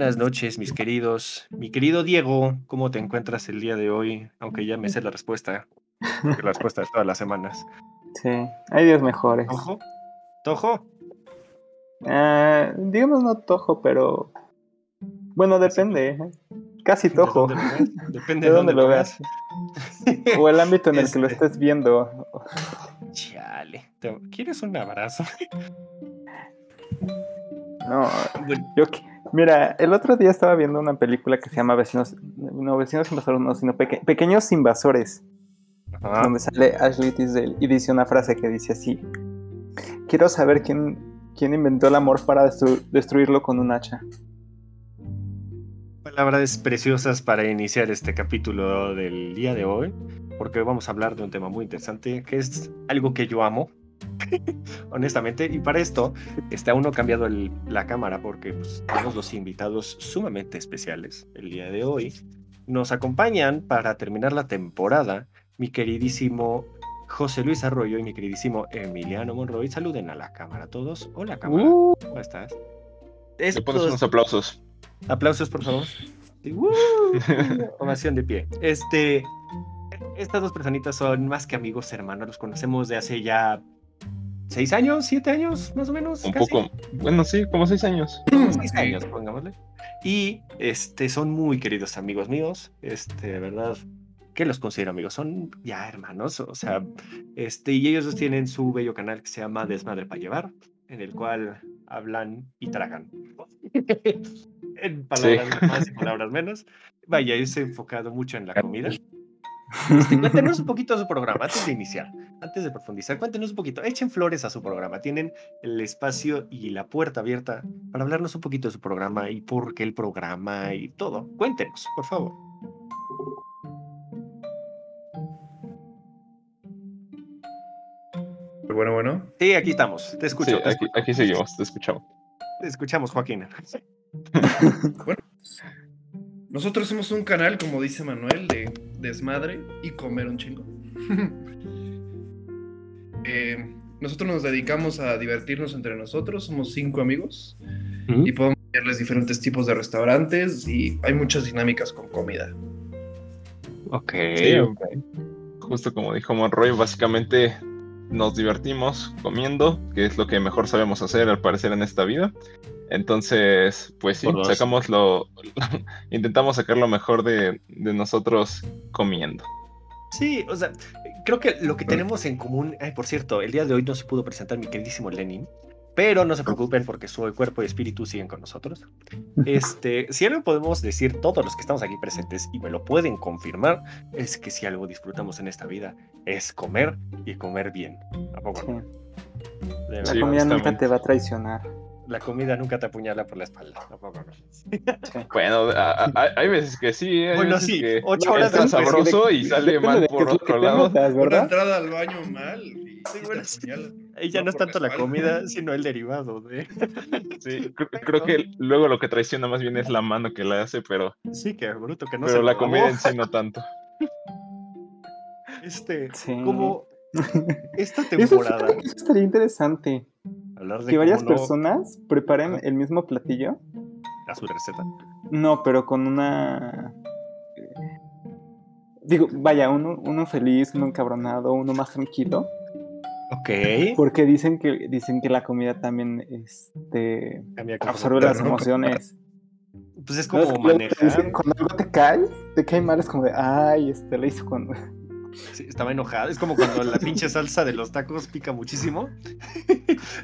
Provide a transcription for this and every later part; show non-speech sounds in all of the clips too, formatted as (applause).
buenas noches, mis queridos. Mi querido Diego, ¿cómo te encuentras el día de hoy? Aunque ya me sé la respuesta, porque la respuesta es todas las semanas. Sí, hay días mejores. ¿Tojo? ¿Tojo? Eh, digamos no tojo, pero... Bueno, depende. ¿eh? Casi tojo. (laughs) Depende ¿De de dónde lo veas? O el ámbito en el que lo Este. estés viendo. Chale. ¿Quieres un abrazo? No, Bueno, yo Mira, el otro día estaba viendo una película que se llama Vecinos, no, Vecinos Invasores, no, sino Peque- Pequeños Invasores, ajá. donde sale Ashley Tisdale y dice una frase que dice así: Quiero saber quién, quién inventó el amor para destru- destruirlo con un hacha. Palabras preciosas para iniciar este capítulo del día de hoy, porque vamos a hablar de un tema muy interesante, que es algo que yo amo, honestamente, y para esto está uno cambiado el- la cámara, porque pues, tenemos dos invitados sumamente especiales el día de hoy. Nos acompañan para terminar la temporada mi queridísimo José Luis Arroyo y mi queridísimo Emiliano Monroy. Saluden a la cámara todos. Hola cámara, Uh, ¿cómo estás? Le pones Estos- unos aplausos. Aplausos, por favor. (laughs) ¡woo! (laughs) Ovación de pie. Este, estas dos personitas son más que amigos hermanos. Los conocemos de hace ya seis años, siete años, más o menos. Un casi. poco. Bueno, sí, como seis años. Como seis años, pongámosle. Y este, son muy queridos amigos míos. Este, de verdad, que los considero amigos. Son ya hermanos. O sea, este, y ellos dos tienen su bello canal que se llama Desmadre para Llevar, en el cual hablan y tragan. (laughs) en palabras más y palabras menos. Vaya, es enfocado mucho en la comida. Este, cuéntenos un poquito de su programa antes de iniciar, antes de profundizar. Cuéntenos un poquito, echen flores a su programa. Tienen el espacio y la puerta abierta para hablarnos un poquito de su programa y por qué el programa y todo. Cuéntenos, por favor. Bueno, bueno. Sí, aquí estamos. Te escucho. Sí, te, aquí, aquí seguimos, te escuchamos. te escuchamos, Joaquín. (laughs) Nosotros somos un canal, como dice Manuel, de desmadre y comer un chingo. (laughs) Eh, nosotros nos dedicamos a divertirnos entre nosotros, somos cinco amigos y podemos verles diferentes tipos de restaurantes y hay muchas dinámicas con comida. Ok. Sí, Justo como dijo Monroy, básicamente nos divertimos comiendo, que es lo que mejor sabemos hacer al parecer en esta vida. Entonces, pues sí, sacamos lo. (laughs) intentamos sacar lo mejor de, de nosotros comiendo. Sí, o sea, creo que lo que tenemos en común, ay, por cierto, el día de hoy no se pudo presentar mi queridísimo Lenin, pero no se preocupen porque su cuerpo y espíritu siguen con nosotros. (laughs) Este, si algo podemos decir todos los que estamos aquí presentes y me lo pueden confirmar, es que si algo disfrutamos en esta vida es comer y comer bien. ¿A poco no? La comida nunca te va a traicionar. La comida nunca te apuñala por la espalda. (laughs) Bueno, a- a- hay veces que sí, hay Bueno, veces sí, que ocho horas está sabroso y sale mal de por qué es lo que otro lado. Una ¿verdad? entrada al baño mal y Sí, te bueno, apuñala. Ahí ya no es tanto la comida, sino el derivado de... (laughs) Sí, (laughs) creo, creo que luego lo que traiciona más bien es la mano que la hace, pero, Sí, que bruto, que no pero se la comida en sí no tanto. Este, Sí. como esta Eso, temporada, eso estaría interesante. Hablar de Que varias no- personas preparen el mismo platillo. a su receta. No, pero con una. Digo, vaya, uno, uno feliz, uno encabronado, uno más tranquilo. Ok. Porque dicen que, dicen que la comida también este, absorbe las emociones. Pues es como manejar. dicen, cuando algo te cae, te cae mal, es como de, ay, este, le hizo cuando. Sí, estaba enojado. Es como cuando la pinche salsa de los tacos pica muchísimo.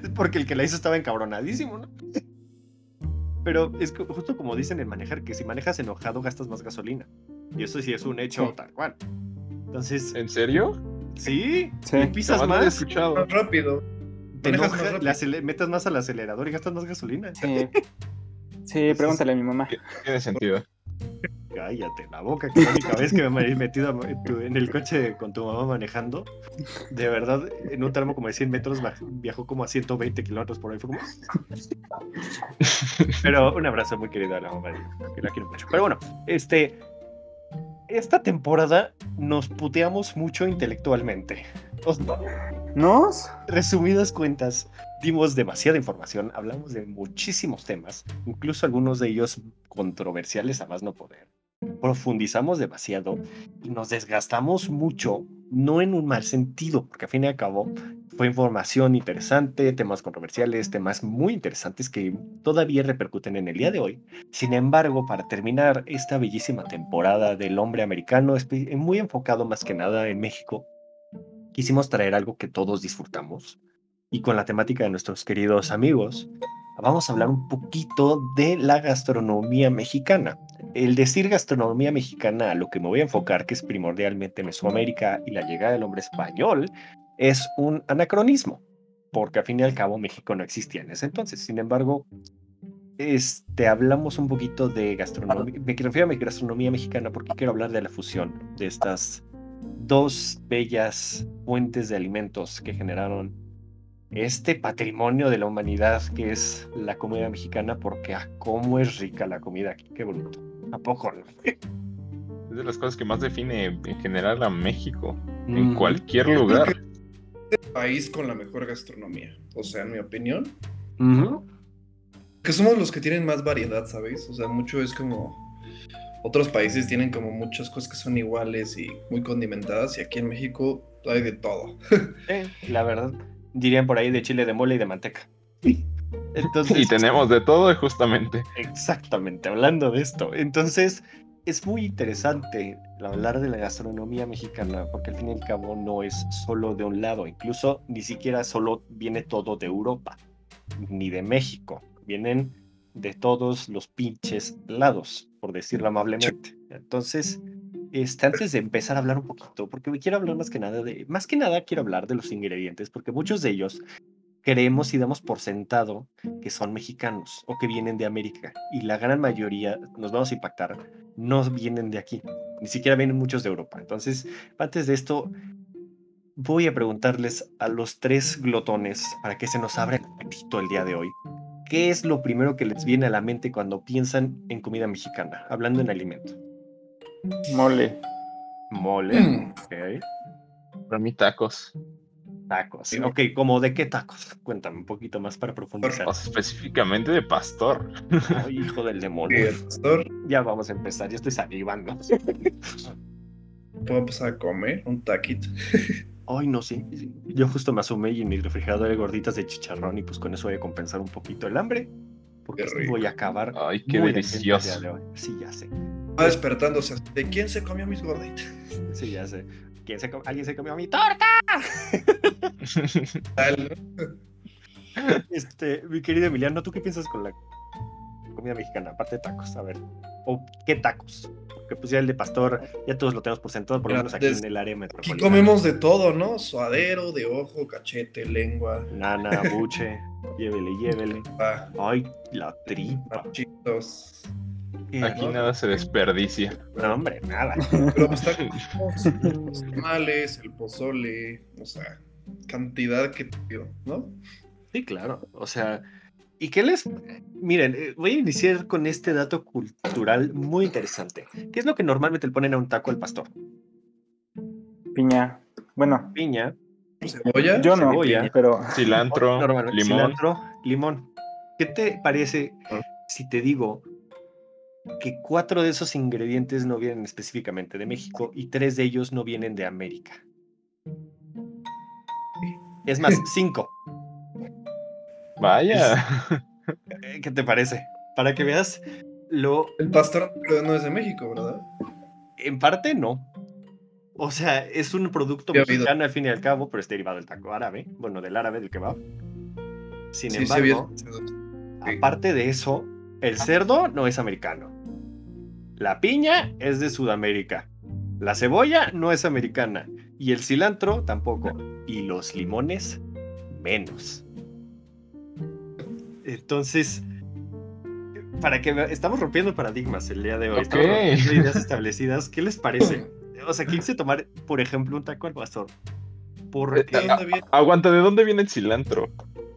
Es (laughs) porque el que la hizo estaba encabronadísimo, ¿no? Pero es que justo como dicen en manejar, que si manejas enojado gastas más gasolina. Y eso sí es un hecho Sí. tal cual. Entonces, ¿En serio? sí, pisas más, escuchado. Más rápido. te más rápido. le metes más al acelerador y gastas más gasolina. Sí. (laughs) Sí, pregúntale a mi mamá. Tiene sentido. Cállate la boca, que la única vez que me he metido en el coche con tu mamá manejando, de verdad, en un tramo como de 100 metros viajó como a 120 kilómetros por ahí. Fue como... Pero un abrazo muy querido a la mamá, que la quiero mucho. Pero bueno, este, esta temporada nos puteamos mucho intelectualmente. ¿Nos? Resumidas cuentas, dimos demasiada información, hablamos de muchísimos temas, incluso algunos de ellos controversiales a más no poder. Profundizamos demasiado y nos desgastamos mucho, no en un mal sentido, porque a fin y al cabo fue información interesante, temas controversiales, temas muy interesantes que todavía repercuten en el día de hoy. Sin embargo, para terminar esta bellísima temporada del hombre americano, muy enfocado más que nada en México, quisimos traer algo que todos disfrutamos y con la temática de nuestros queridos amigos, vamos a hablar un poquito de la gastronomía mexicana. El decir gastronomía mexicana a lo que me voy a enfocar, que es primordialmente Mesoamérica y la llegada del hombre español, es un anacronismo, porque al fin y al cabo México no existía en ese entonces. Sin embargo, este, hablamos un poquito de gastronomía, me refiero a gastronomía mexicana porque quiero hablar de la fusión de estas dos bellas fuentes de alimentos que generaron este patrimonio de la humanidad que es la comida mexicana, porque a ah, cómo es rica la comida aquí, qué bruto. ¿A poco? (laughs) Es de las cosas que más define en general a México, en cualquier lugar. El país con la mejor gastronomía, o sea, en mi opinión. Que somos los que tienen más variedad, ¿sabéis? O sea, mucho es como otros países tienen como muchas cosas que son iguales y muy condimentadas y aquí en México hay de todo. (laughs) Sí, la verdad. Dirían por ahí de chile de mole y de manteca. (laughs) Entonces, y tenemos de todo justamente. Exactamente, hablando de esto. Entonces, es muy interesante hablar de la gastronomía mexicana, porque al fin y al cabo no es solo de un lado, incluso ni siquiera solo viene todo de Europa, ni de México, vienen de todos los pinches lados, por decirlo amablemente. Entonces, este, antes de empezar a hablar un poquito, porque quiero hablar más que nada de, más que nada quiero hablar de los ingredientes, porque muchos de ellos creemos y damos por sentado que son mexicanos o que vienen de América, y la gran mayoría, nos vamos a impactar, no vienen de aquí, ni siquiera vienen muchos de Europa. Entonces, antes de esto, voy a preguntarles a los tres glotones para que se nos abra el apetito el día de hoy. ¿qué es lo primero que les viene a la mente cuando piensan en comida mexicana, hablando en alimento? Mole. Mole, mm. ok. Para mí tacos. Tacos, ok, ¿como de qué tacos? Cuéntame un poquito más para profundizar. específicamente de pastor. hijo del demonio. pastor? Ya vamos a empezar, yo estoy salivando. Puedo empezar a comer un taquito. Ay, no, sí. Yo justo me asumí y en mi refrigerador hay gorditas de chicharrón y pues con eso voy a compensar un poquito el hambre. Porque voy a acabar. Ay, qué delicioso. Sí, ya sé. Va despertándose. ¿De quién se comió mis gorditas? Sí, ya sé. ¿Quién se ¿Alguien se comió mi torta? este, mi querido Emiliano, ¿tú qué piensas con la comida mexicana? Aparte de tacos, a ver. ¿O qué tacos? que pues ya el de pastor, ya todos lo tenemos por sentado, por lo menos aquí en el área metropolitana. Aquí comemos de todo, ¿no? Suadero, de ojo, cachete, lengua. Nana, buche, (laughs) llévele, llévele. Ay, la tripa. Machitos. Aquí nada se desperdicia. No, hombre, nada. Pero pues los tamales, el pozole, o sea, cantidad que te ¿no? Sí, claro. O sea, ¿Y qué les...? Miren, eh, voy a iniciar con este dato cultural muy interesante. ¿Qué es lo que normalmente le ponen a un taco al pastor? Piña. Bueno. Piña. ¿Cebolla? Yo no, Cebolla, pero... Cilantro, limón. Cilantro, limón. ¿Qué te parece ah. si te digo que cuatro de esos ingredientes no vienen específicamente de México y tres de ellos no vienen de América? Es más, (laughs) cinco. Vaya. (laughs) Eh, ¿Qué te parece? Para que veas lo... El pastor no es de México, ¿verdad? En parte no. O sea, es un producto mexicano al fin y al cabo, pero es derivado del taco árabe. Bueno, del árabe, del kebab. Sin embargo, aparte de eso, el cerdo no es americano. La piña es de Sudamérica. La cebolla no es americana. Y el cilantro tampoco. Y los limones menos. Entonces, para que estamos rompiendo paradigmas el día de hoy, estamos ideas establecidas. ¿Qué les parece? O sea, quise (laughs) tomar, por ejemplo, un taco al pastor. ¿Por eh, qué? Aguanta, ¿de dónde viene el cilantro?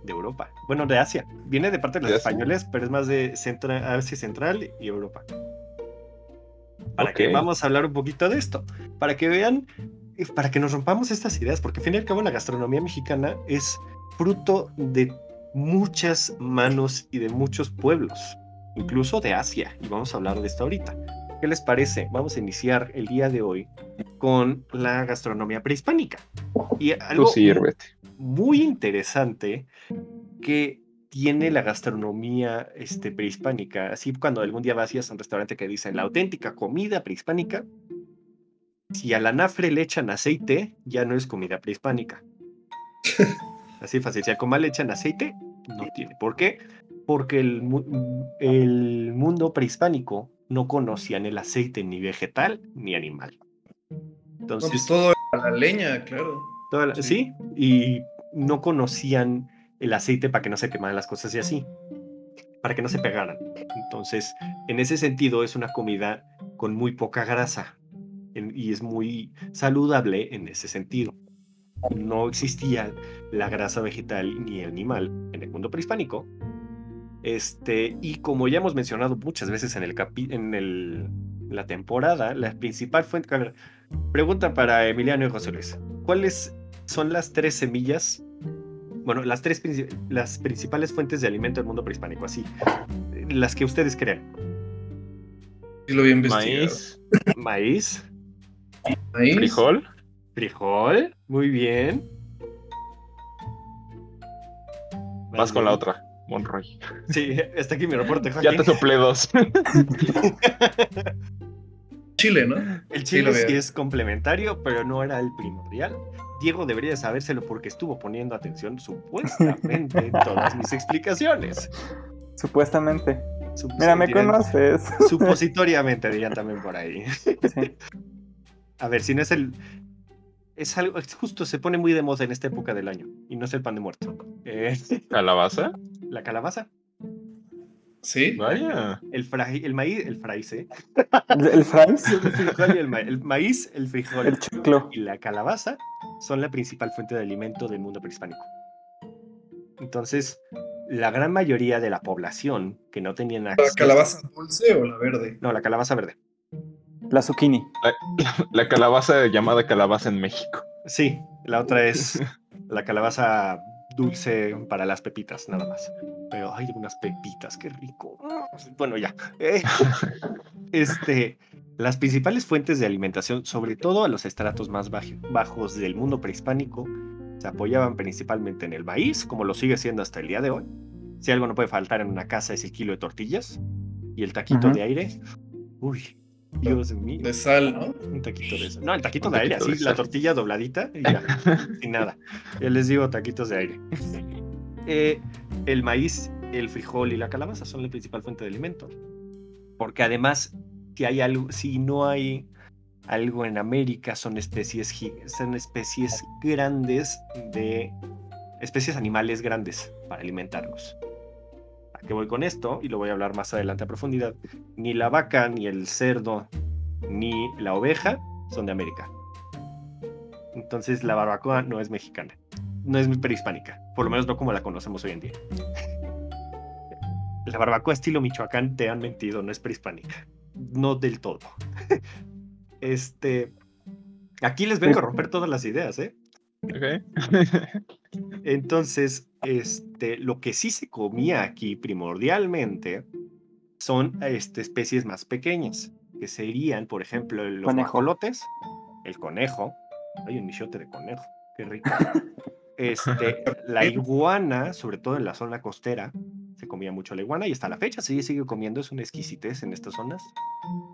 De Europa. Bueno, de Asia. Viene de parte de los españoles, pero es más de Asia Central y Europa. Para que vamos a hablar un poquito de esto. Para que vean para que nos rompamos estas ideas, porque al fin y al cabo la gastronomía mexicana es fruto de muchas manos y de muchos pueblos, incluso de Asia, y vamos a hablar de esto ahorita. ¿Qué les parece? Vamos a iniciar el día de hoy con la gastronomía prehispánica. Y algo muy interesante que tiene la gastronomía este, prehispánica. Así cuando algún día vas a un restaurante que dice la auténtica comida prehispánica, si al anafre le echan aceite, ya no es comida prehispánica. Así fácil. Si al comal le echan aceite, no tiene. ¿Por qué? Porque el, el mundo prehispánico no conocían el aceite ni vegetal ni animal. Entonces, pues todo la leña, claro. sí. y no conocían el aceite para que no se quemaran las cosas y así, para que no se pegaran. Entonces, en ese sentido, es una comida con muy poca grasa y es muy saludable en ese sentido. No existía la grasa vegetal ni animal en el mundo prehispánico. Este, y como ya hemos mencionado muchas veces en, el en el, la temporada, la principal fuente. pregunta para Emiliano y José Luis: ¿Cuáles son las tres semillas bueno, las tres las principales fuentes de alimento del mundo prehispánico, así, las que ustedes crean. lo bien Maíz. Maíz. Maíz. Frijol. Frijol. Muy bien. Vas con la otra, Monroy. Sí, está aquí mi reporte. Ya te soplé dos. (laughs) Chile, ¿no? El chile sí es complementario, pero no era el primordial. Diego debería sabérselo porque estuvo poniendo atención supuestamente en todas mis explicaciones. Supuestamente. Mira, me conoces. (laughs) Supositoriamente dirían también por ahí. A ver, si no es el. Es algo, es justo, se pone muy de moda en esta época del año. Y no es el pan de muerto. Eh, ¿Calabaza? La calabaza. Sí. Vaya. El, el maíz, el fraíz, ¿eh? ¿El, el El, el, maíz, el frijol. El choclo. Y la calabaza son la principal fuente de alimento del mundo prehispánico. Entonces, la gran mayoría de la población que no tenían acceso... ¿La calabaza dulce o la verde? No, la calabaza verde. La zucchini. La, (laughs) calabaza llamada calabaza en México. Sí, la otra es (laughs) la calabaza dulce para las pepitas, nada más. Pero hay unas pepitas, qué rico. (laughs) Bueno, ya. Eh, este, las principales fuentes de alimentación, sobre todo a los estratos más bajos del mundo prehispánico, se apoyaban principalmente en el maíz, como lo sigue siendo hasta el día de hoy. Si algo no puede faltar en una casa es el kilo de tortillas y el taquito de aire. Uy, Dios mío. De sal, ¿no? Un taquito de sal. No, el taquito de aire, así, la tortilla dobladita y ya, (laughs) sin nada. Ya les digo taquitos de aire. (laughs) Eh, el maíz, el frijol y la calabaza son la principal fuente de alimento. Porque además si no hay algo en América, son especies, son especies grandes de especies animales grandes para alimentarlos. ¿A qué voy con esto? Y lo voy a hablar más adelante a profundidad. Ni la vaca, ni el cerdo, ni la oveja son de América. Entonces la barbacoa no es mexicana. No es prehispánica. Por lo menos no como la conocemos hoy en día. La barbacoa estilo Michoacán te han mentido, no es prehispánica no del todo. (laughs) este, aquí les vengo a romper todas las ideas, ¿eh? (laughs) Entonces, este, lo que sí se comía aquí primordialmente son este, especies más pequeñas, que serían, por ejemplo, los guajolotes, el conejo. Hay un michote de conejo, qué rico. (laughs) Este, (laughs) la iguana, sobre todo en la zona costera, se comía mucho la iguana y hasta la fecha se sigue comiendo, es una exquisitez en estas zonas.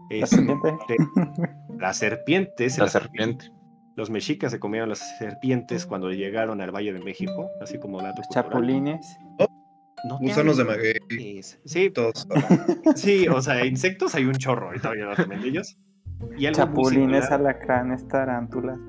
la serpiente. las serpientes. La serpiente. Los mexicas se comían las serpientes cuando llegaron al Valle de México, así como datos Chapulines. No Gusanos de maguey. Sí, todos. Sí, o sea, insectos hay un chorro, ahorita voy a hablar también de ellos. Y Chapulines, alacranes, tarántulas.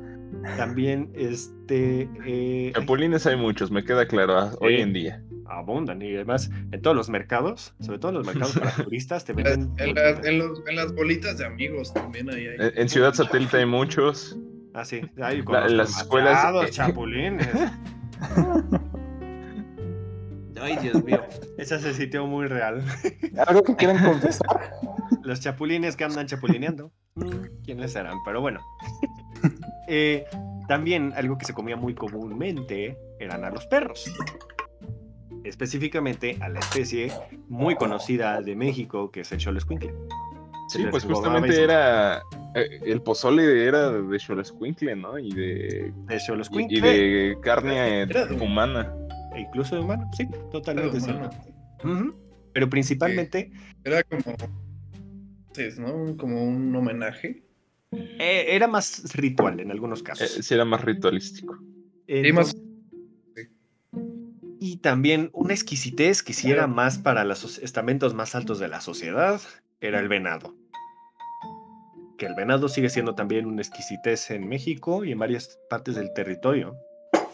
También, este. Eh, Chapulines hay muchos, me queda claro, hoy en día. Abundan y además en todos los mercados, sobre todo en los (laughs) mercados para turistas, te venden. En, las bolitas de amigos también hay. En, Ciudad Satélite hay muchos. Ah, sí, hay con las escuelas. (laughs) chapulines. Ay, Dios mío, ese es sitio muy real. ¿Algo que quieren confesar? Los chapulines que andan chapulineando. Mm, ¿Quiénes serán? Pero bueno. (laughs) Eh, también algo que se comía muy comúnmente eran a los perros. Específicamente a la especie muy conocida de México, que es el Xolescuincle. Sí, pues justamente era. eh, el pozole era de Xolescuincle, ¿no? Y de. De Y, de carne Era de- humana. E incluso de humano, sí, totalmente humano. Pero principalmente Era como. ¿no? Como un homenaje. Eh, era más ritual en algunos Eh, casos. sí, era más ritualístico. Y más. Y también una exquisitez que sí era más para los estamentos más altos de la sociedad, era el venado. Que el venado sigue siendo también una exquisitez en México y en varias partes del territorio.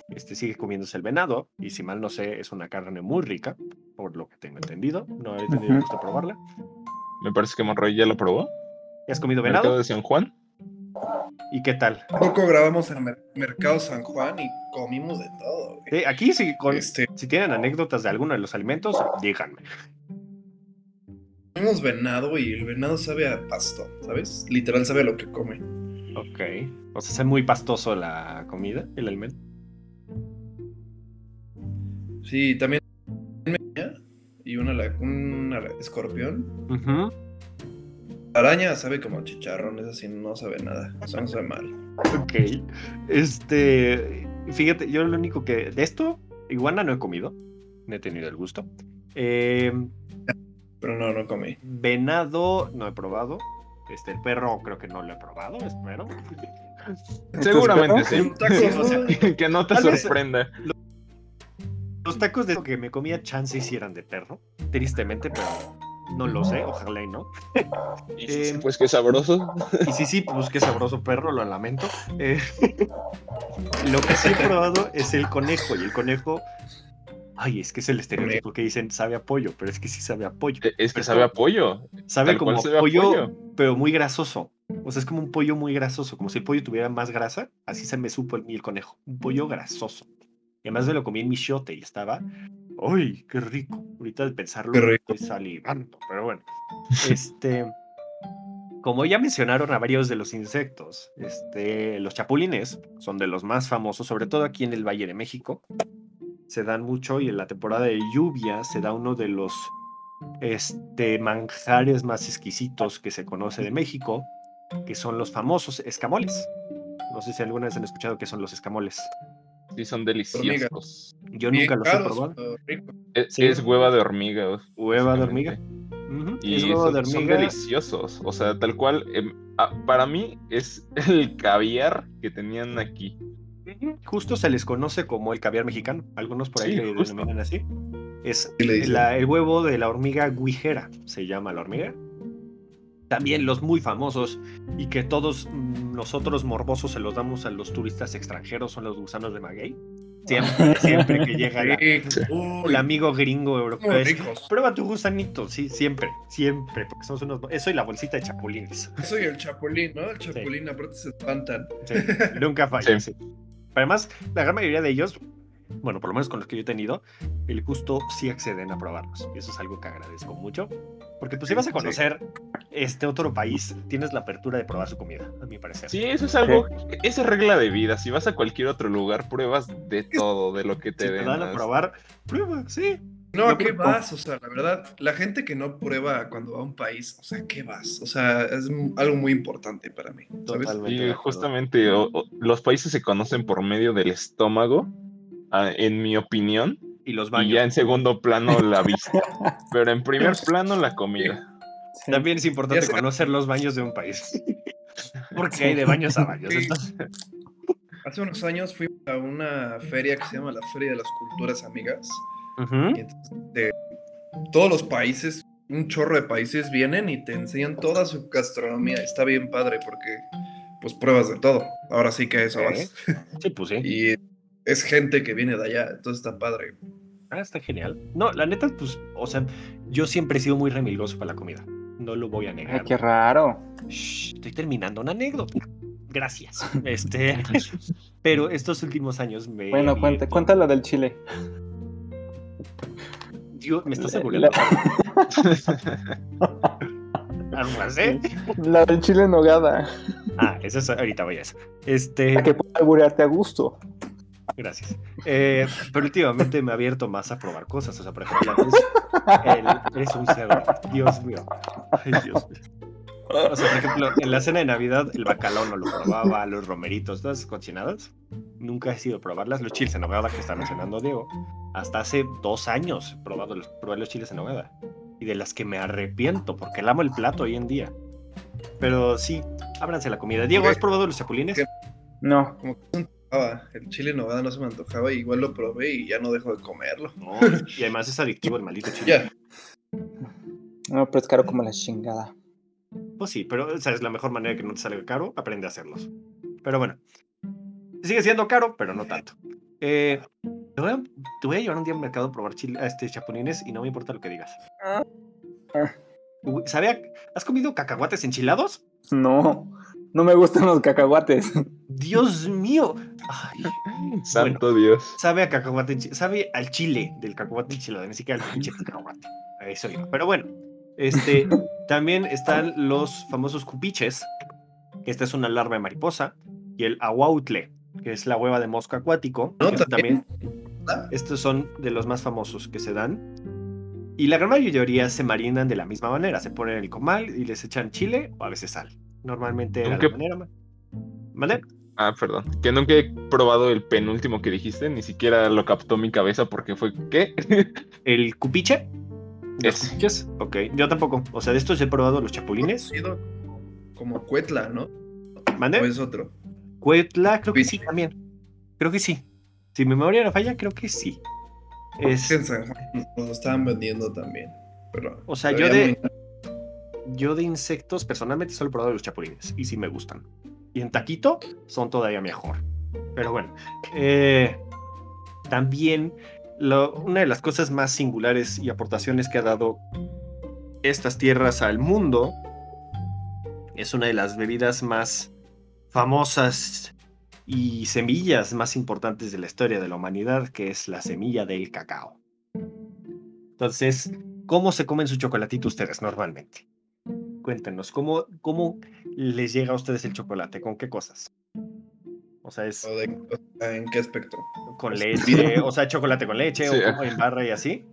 Este sigue comiéndose el venado, y si mal no sé, es una carne muy rica, por lo que tengo entendido. No he tenido el gusto de probarla. Me parece que Monroy ya lo probó. ¿Ya has comido Mercado venado? de San Juan. ¿Y qué tal? Poco grabamos en Mer- Mercado San Juan y comimos de todo. Sí, aquí sí, con- Este, si tienen anécdotas de alguno de los alimentos, díganme. comimos venado y el venado sabe a pasto, ¿sabes? Literal sabe a lo que come. Ok. O sea, es muy pastoso la comida, el alimento. Sí, también y una, una escorpión. La araña sabe como chicharrón, es así, no sabe nada. O sea, no sabe mal. Ok. Este. Fíjate, yo lo único que. De esto, iguana no he comido. No he tenido el gusto. Eh, Pero no, no comí. venado no he probado. Este, el perro creo que no lo he probado, espero. Seguramente sí. Que no te Tal vez- sorprenda. Los tacos de que me comía chance sí eran de perro. Tristemente, pero no lo sé. Ojalá y no. Y (laughs) sí, Em, pues qué sabroso. Y sí, sí, pues qué sabroso perro, lo lamento. Eh, (laughs) lo que sí he probado es el conejo. Y el conejo. Ay, es que es el estereotipo que dicen sabe a pollo, pero es que sí sabe a pollo. Eh, Es que Pero sabe a pollo. Sabe como sabe a pollo, pollo. pero muy grasoso. O sea, es como un pollo muy grasoso, como si el pollo tuviera más grasa. Así se me supo el, el conejo. Un pollo grasoso. Y además me lo comí en mi shote y estaba. ¡Ay, qué rico! Ahorita de pensarlo estoy salivando, pero bueno. Este. Como ya mencionaron a varios de los insectos, este, los chapulines son de los más famosos, sobre todo aquí en el Valle de México. Se dan mucho y en la temporada de lluvia se da uno de los este, manjares más exquisitos que se conoce de México, que son los famosos escamoles. No sé si alguna vez han escuchado qué son los escamoles. Sí, son deliciosos. Yo Bien nunca los he probado. Es, Sí. es hueva de hormiga. Hueva de hormiga. Y es huevo son, de son hormiga. deliciosos. O sea, tal cual. em, ah, para mí es (laughs) el caviar que tenían aquí. Justo se les conoce como el caviar mexicano. Algunos por ahí Sí, le denominan así. Es la- el huevo de la hormiga guijera, se llama la hormiga. También los muy famosos y que todos mm, nosotros morbosos se los damos a los turistas extranjeros son los gusanos de maguey. Siempre, siempre que llega la- Sí. El amigo gringo europeo. es. Prueba tu gusanito, sí, siempre, siempre, porque somos unos... Eso y la bolsita de chapulines. Soy el chapulín, ¿no? El chapulín, aparte se espantan. Sí, nunca falla. Sí. sí. Además, la gran mayoría de ellos, bueno, por lo menos con los que yo he tenido, el gusto sí acceden a probarlos. Y eso es algo que agradezco mucho. Porque pues si vas a Sí. conocer este otro país, tienes la apertura de probar su comida, a mi parecer. Sí, eso es algo. Esa es regla de vida. Si vas a cualquier otro lugar, pruebas de todo, de lo que Si te te den. dan a probar, prueba, sí. No, ¿a qué vas? O sea, la verdad, la gente que no prueba cuando va a un país, o sea, ¿qué vas? O sea, es algo muy importante para mí, ¿sabes? Totalmente. Y justamente o- o- los países se conocen por medio del estómago, ah, en mi opinión, Y los y baños. ya en segundo plano la vista, (laughs) pero en primer plano la comida. Sí. También es importante conocer los baños de un país. (laughs) Porque hay de baños a baños. Entonces- Hace unos años fui a una feria que se llama la Feria de las Culturas Amigas. Y entonces, de todos los países, un chorro de países vienen y te enseñan toda su gastronomía. Está bien padre porque, pues, pruebas de todo. Ahora sí que eso vas. Sí, pues sí. (laughs) Y es gente que viene de allá, entonces está padre. Ah, está genial. No, la neta, pues, o sea, yo siempre he sido muy remilgoso para la comida. No lo voy a negar. Ay, qué raro. Shh, estoy terminando una anécdota. Gracias. (laughs) Este, (laughs) pero estos últimos años me. Bueno, vi- cuenta, cuéntala del chile. Dios, me estás La- asegurando. Algo más, (laughs) ¿eh? La del chile en nogada. Ah, eso es, ahorita voy a eso. Este, Para que pueda alburearte a gusto. Gracias. Eh, pero últimamente me he abierto más a probar cosas. O sea, por ejemplo, el- eres un cerdo. Dios mío. Ay, Dios mío. O sea, por ejemplo, en la cena de Navidad, el bacalao no lo probaba, los romeritos, todas esas cochinadas. Nunca he sido a probarlas. Los chiles en nogada que está mencionando Diego. Hasta hace dos años he probado los, probé los chiles en nogada. Y de las que me arrepiento, porque el amo el plato hoy en día. Pero sí, ábranse la comida. Diego, ¿has probado los chapulines? No. Como que antojaba. El chile en nogada no se me antojaba. Igual lo probé y ya no dejo de comerlo. No, y además es adictivo el maldito chile. Ya. No, pero es caro como la chingada. Pues sí, pero esa es la mejor manera que no te salga caro, aprende a hacerlos. Pero bueno, sigue siendo caro, pero no tanto. Eh, te, voy a, te voy a llevar un día al mercado a probar chile, a este chapulines y no me importa lo que digas. Ah. Uy, ¿Sabe a- ¿Has comido cacahuates enchilados? No. No me gustan los cacahuates. Dios mío. Ay, Santo Dios. sabe a cacahuate, sabe al chile del cacahuate enchilado, ni siquiera al pinche cacahuate. Eso iba. Pero bueno, este, (laughs) también están los famosos cupiches, que esta es una larva de mariposa, y el aguautle, que es la hueva de mosca acuático. No, que también. estos son de los más famosos que se dan. Y la gran mayoría se marinan de la misma manera. Se ponen el comal y les echan chile o a veces sal. Normalmente era la manera. ma- ¿Vale? Ah, perdón. Que nunca he probado el penúltimo que dijiste, ni siquiera lo captó mi cabeza porque fue ¿qué? (laughs) El cupiche. Ese. cupiches. Ok, yo tampoco. O sea, de estos he probado los chapulines. Conocido como Cuetla, ¿no? ¿Mande? ¿O es otro? Cuetla, creo que sí también. Creo que sí. Si mi memoria no falla, creo que sí. Es, En San Juan nos estaban vendiendo también. Pero o sea, se yo de, muy- yo de insectos, personalmente solo he probado los chapulines. Y sí me gustan. Y en taquito son todavía mejor. Pero bueno. eh, también una de las cosas más singulares y aportaciones que ha dado estas tierras al mundo es una de las bebidas más famosas y semillas más importantes de la historia de la humanidad, que es la semilla del cacao. Entonces, ¿cómo se comen su chocolatito ustedes normalmente? Cuéntenos, ¿cómo, ¿cómo les llega a ustedes el chocolate? ¿Con qué cosas? O sea, es o de- o sea, ¿En qué aspecto? con leche, o sea, chocolate con leche, Sí, o en barra y así.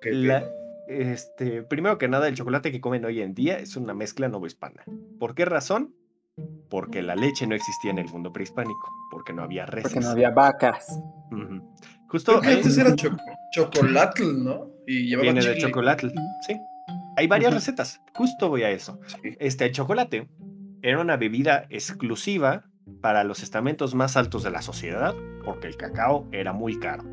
¿Qué- qué? La- este, primero que nada, el chocolate que comen hoy en día es una mezcla novohispana. ¿Por qué razón? Porque la leche no existía en el mundo prehispánico, porque no había reses. Porque no había vacas. Justo antes era cho- chocolatl, ¿no? Y llevaba viene de chile. chocolate. Sí. Hay varias recetas. Justo voy a eso. Sí. Este el chocolate era una bebida exclusiva para los estamentos más altos de la sociedad, porque el cacao era muy caro.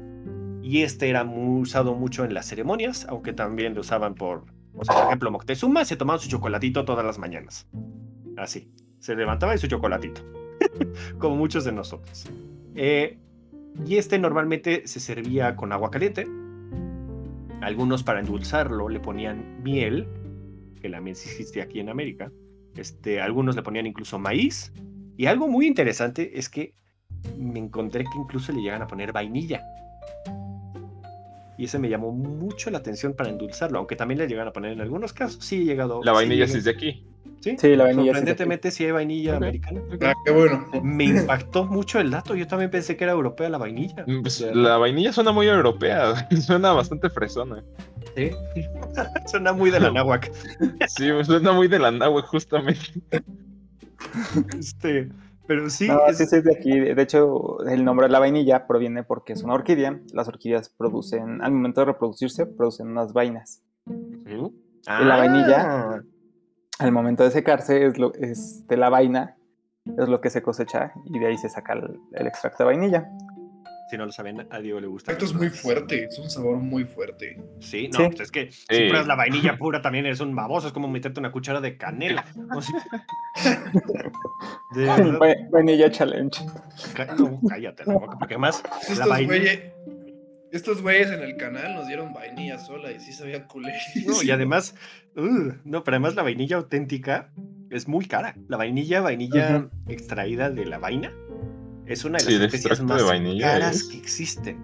Y este era muy usado mucho en las ceremonias, aunque también lo usaban por, o sea, por ejemplo, Moctezuma se tomaba su chocolatito todas las mañanas. Así, se levantaba y su chocolatito, (laughs) como muchos de nosotros. Eh, y este normalmente se servía con agua caliente. Algunos para endulzarlo le ponían miel, que también existe aquí en América. Este, algunos le ponían incluso maíz. Y algo muy interesante es que me encontré que incluso le llegan a poner vainilla. Y ese me llamó mucho la atención para endulzarlo, aunque también le llegan a poner en algunos casos. Sí, he llegado. La vainilla sí es de aquí. Sí, Sí, la vainilla. Sorprendentemente sí hay vainilla americana. Ah, qué bueno. Me impactó mucho el dato. Yo también pensé que era europea la vainilla. Mm, pues, la vainilla suena muy europea, (laughs) suena bastante fresona. sí. (laughs) Suena muy de la náhuac. Sí, suena muy de la nahue, justamente. Este, pero sí, No, es- sí, sí, es de aquí. De hecho, el nombre de la vainilla proviene porque es una orquídea. Las orquídeas producen, al momento de reproducirse, producen unas vainas. Y la vainilla. Al momento de secarse, es, lo, es de la vaina, es lo que se cosecha y de ahí se saca el, el extracto de vainilla. Si no lo saben, a Diego le gusta. Esto es muy fuerte, es un sabor muy fuerte. Sí, no, Sí. pues es que si Sí. pruebas la vainilla pura también eres un baboso, es como meterte una cuchara de canela. O sea, de (laughs) verdad, Va- vainilla challenge. no, cállate la boca, porque además la vainilla. güeyes, estos güeyes en el canal nos dieron vainilla sola y sí sabía culé. No, y además, uh, no, pero además la vainilla auténtica es muy cara. La vainilla, vainilla extraída de la vaina, es una de Sí, las extracto más de vainilla caras es- que existen.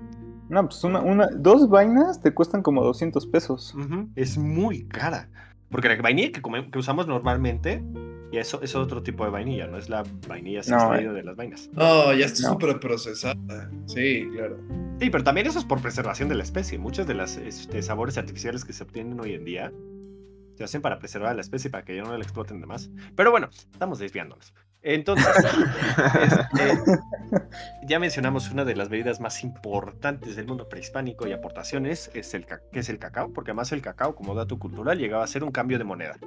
No, pues una, una, dos vainas te cuestan como 200 pesos. Es muy cara. Porque la vainilla que, come- que usamos normalmente Y eso es otro tipo de vainilla, no es la vainilla no, eh. de las vainas. Oh, ya está súper procesada. Sí, claro. Sí, pero también eso es por preservación de la especie. Muchos de los este, sabores artificiales que se obtienen hoy en día se hacen para preservar a la especie para que ya no la exploten de más. Pero bueno, estamos desviándonos. Entonces, este, ya mencionamos una de las bebidas más importantes del mundo prehispánico y aportaciones, es el, que es el cacao, porque además el cacao, como dato cultural, llegaba a ser un cambio de moneda.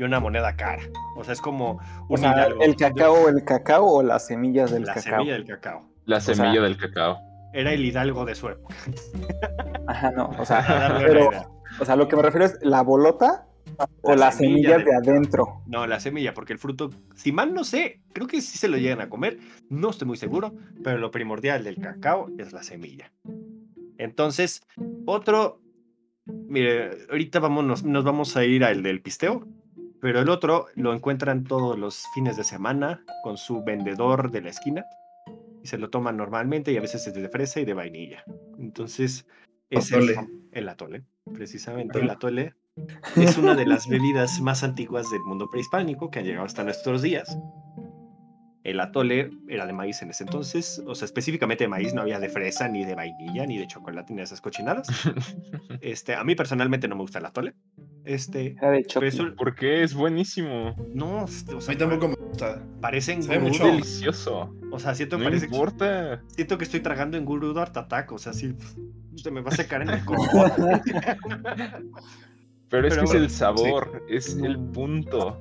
Y una moneda cara. O sea, es como o sea, ¿El cacao, el cacao o las semillas del cacao? La semilla del cacao. La semilla del cacao. Era el hidalgo de su época. Ajá, no. O sea, (laughs) pero, o sea, lo que me refiero es la bolota o la, semilla, de... adentro. No, la semilla, porque el fruto, si mal no sé, creo que sí se lo llegan a comer, no estoy muy seguro, pero lo primordial del cacao es la semilla. Entonces, otro, mire, ahorita vamos, nos, vamos a ir al del pisteo, pero el otro lo encuentran todos los fines de semana con su vendedor de la esquina y se lo toman normalmente y a veces es de fresa y de vainilla. Entonces, es el, el atole, precisamente el atole (laughs) es una de las bebidas más antiguas del mundo prehispánico que han llegado hasta nuestros días. El atole era de maíz en ese entonces, o sea, específicamente de maíz, no había de fresa, ni de vainilla, ni de chocolate, ni de esas cochinadas. (laughs) Este, a mí personalmente no me gusta el atole. Este, ¿Por qué? Es buenísimo. No, o sea, a mí tampoco me gusta. Parecen mucho delicioso. O sea, siento no parece importa. siento que estoy tragando en Gurudo Artatac, o sea, sí, se me va a secar en el (laughs) cuerpo. Pero es que es el sabor, es el punto.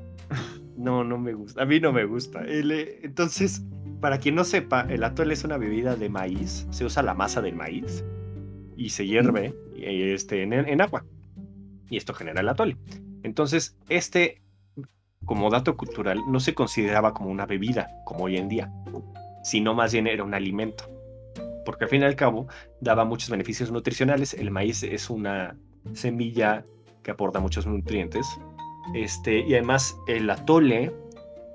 No, no me gusta. A mí no me gusta. Eh, entonces, para quien no sepa, el atole es una bebida de maíz. Se usa la masa del maíz y se hierve este, en, agua. Y esto genera el atole. Entonces, este, como dato cultural, no se consideraba como una bebida, como hoy en día, sino más bien era un alimento. Porque al fin y al cabo daba muchos beneficios nutricionales. El maíz es una semilla que aporta muchos nutrientes. Este, y además el atole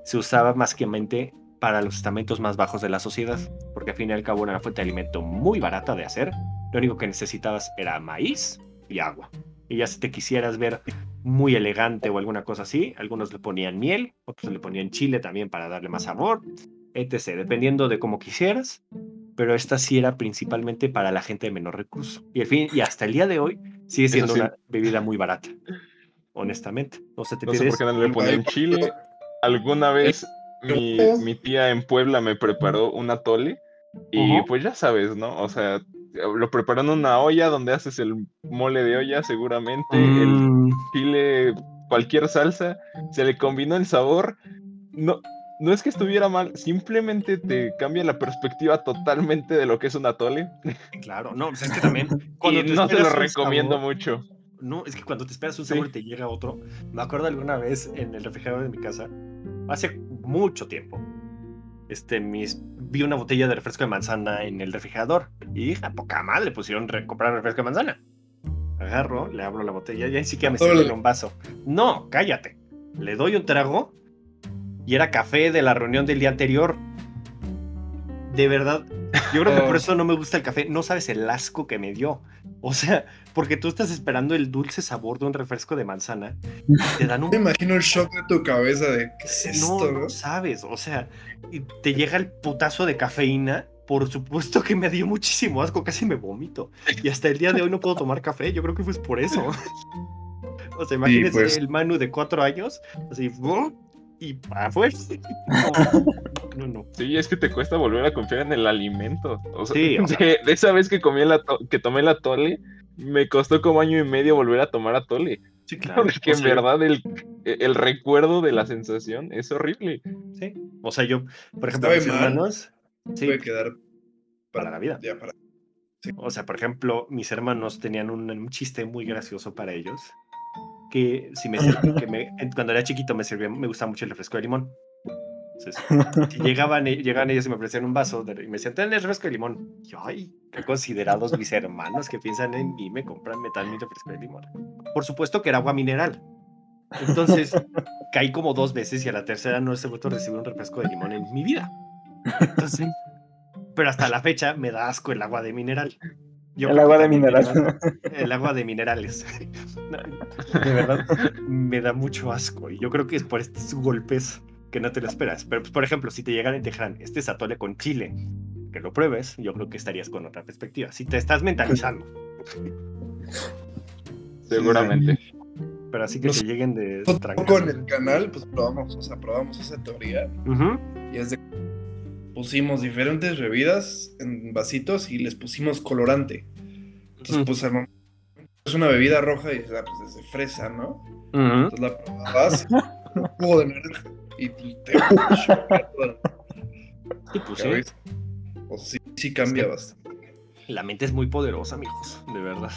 se usaba más que mente para los estamentos más bajos de la sociedad, porque al fin y al cabo era una fuente de alimento muy barata de hacer. Lo único que necesitabas era maíz y agua. Y ya si te quisieras ver muy elegante o alguna cosa así, algunos le ponían miel, otros le ponían chile también para darle más sabor, etc. Dependiendo de cómo quisieras, pero esta sí era principalmente para la gente de menor recurso. Y, al fin, y hasta el día de hoy sigue siendo una bebida muy barata, honestamente. No, sé por qué no le ponían chile. Alguna vez mi, tía en Puebla me preparó un atole y pues ya sabes, ¿no? O sea, lo preparó en una olla donde haces el mole de olla seguramente, el mm. chile, cualquier salsa, se le combinó el sabor. No, no es que estuviera mal, simplemente te cambia la perspectiva totalmente de lo que es un atole. Claro, no, pues es que también. (laughs) y no te lo recomiendo mucho. No, es que cuando te esperas un sabor y te llega otro. Me acuerdo alguna vez en el refrigerador de mi casa, hace mucho tiempo. Este, mis, vi una botella de refresco de manzana en el refrigerador y dije, a poca madre, pusieron comprar refresco de manzana. Agarro, le abro la botella y ni siquiera me sirve un vaso. No, cállate. Le doy un trago y era café de la reunión del día anterior. De verdad, yo creo que por oh. eso no me gusta el café. No sabes el asco que me dio. O sea, porque tú estás esperando el dulce sabor de un refresco de manzana. Te dan un. (laughs) Me imagino el shock de tu cabeza de ¿qué es esto? No, no sabes. O sea, te llega el putazo de cafeína. Por supuesto que me dio muchísimo asco, casi me vomito. Y hasta el día de hoy no puedo tomar café. Yo creo que fue por eso. (laughs) O sea, imagínese pues. el Manu de cuatro años, así, y para pues. (laughs) No, no, Sí, es que te cuesta volver a confiar en el alimento. O sea, (laughs) de, esa vez que comí la que tomé la tole, me costó como año y medio volver a tomar atole. Sí, claro. Porque en verdad el, el, recuerdo de la sensación es horrible. Sí. O sea, yo, por ejemplo, mis hermanos. Sí. Puede quedar para, la vida. O sea, por ejemplo, mis hermanos tenían un chiste muy gracioso para ellos que si me, que me cuando era chiquito me servía, me gustaba mucho el refresco de limón. Entonces, si llegaban, e, llegaban ellos y me ofrecían un vaso y me decían, ten el refresco de limón. yo, ay, qué considerados mis hermanos que piensan en mí, me compran metal mi refresco de limón. Por supuesto que era agua mineral. Entonces, caí como dos veces y a la tercera no he vuelto a recibir un refresco de limón en mi vida. Entonces, pero hasta la fecha me da asco el agua de mineral. El agua de mineral. El agua de minerales. (laughs) de verdad, me da mucho asco. Y yo creo que es por estos golpes que no te lo esperas. Pero, pues, por ejemplo, si te llegan y te dijeran, este es atole con chile, que lo pruebes, yo creo que estarías con otra perspectiva. Si te estás mentalizando. (laughs) Seguramente. Pero así que te lleguen de. Con el canal, pues probamos, o sea, probamos esa teoría. Y es de. Pusimos diferentes bebidas en vasitos y les pusimos colorante. Entonces, pues es una bebida roja y ah, pues es de fresa, ¿no? Entonces la probabas, un jugo de naranja y te. sí, pues. O sí, sí cambia bastante. La mente es muy poderosa, amigos, de verdad.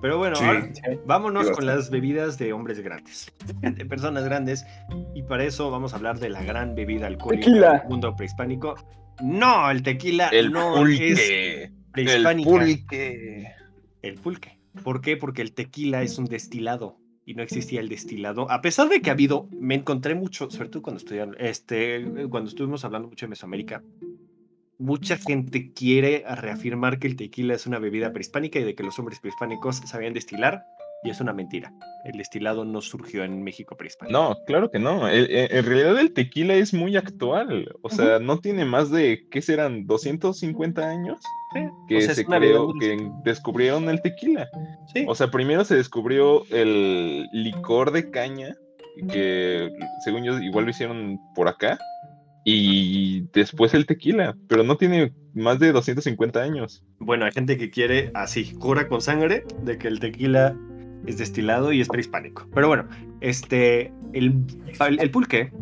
Pero bueno, vámonos con las bebidas de hombres grandes, de personas grandes. Y para eso vamos a hablar de la gran bebida alcohólica del mundo prehispánico. No, el tequila el no pulque. es prehispánica. El pulque. El pulque. ¿Por qué? Porque el tequila es un destilado y no existía el destilado. A pesar de que ha habido, me encontré mucho, sobre todo cuando estudiaron, este, cuando estuvimos hablando mucho de Mesoamérica, mucha gente quiere reafirmar que el tequila es una bebida prehispánica y de que los hombres prehispánicos sabían destilar, y es una mentira. El destilado no surgió en México prehispánico. No, claro que no. En realidad el tequila es muy actual. O sea, no tiene más de, ¿qué serán? ¿250 años? Que se creó, que descubrieron el tequila. O sea, primero se descubrió el licor de caña, que según yo igual lo hicieron por acá y después el tequila, pero no tiene más de 250 años. Bueno, hay gente que quiere así, cura con sangre de que el tequila es destilado y es prehispánico. Pero bueno, este, el, el pulque,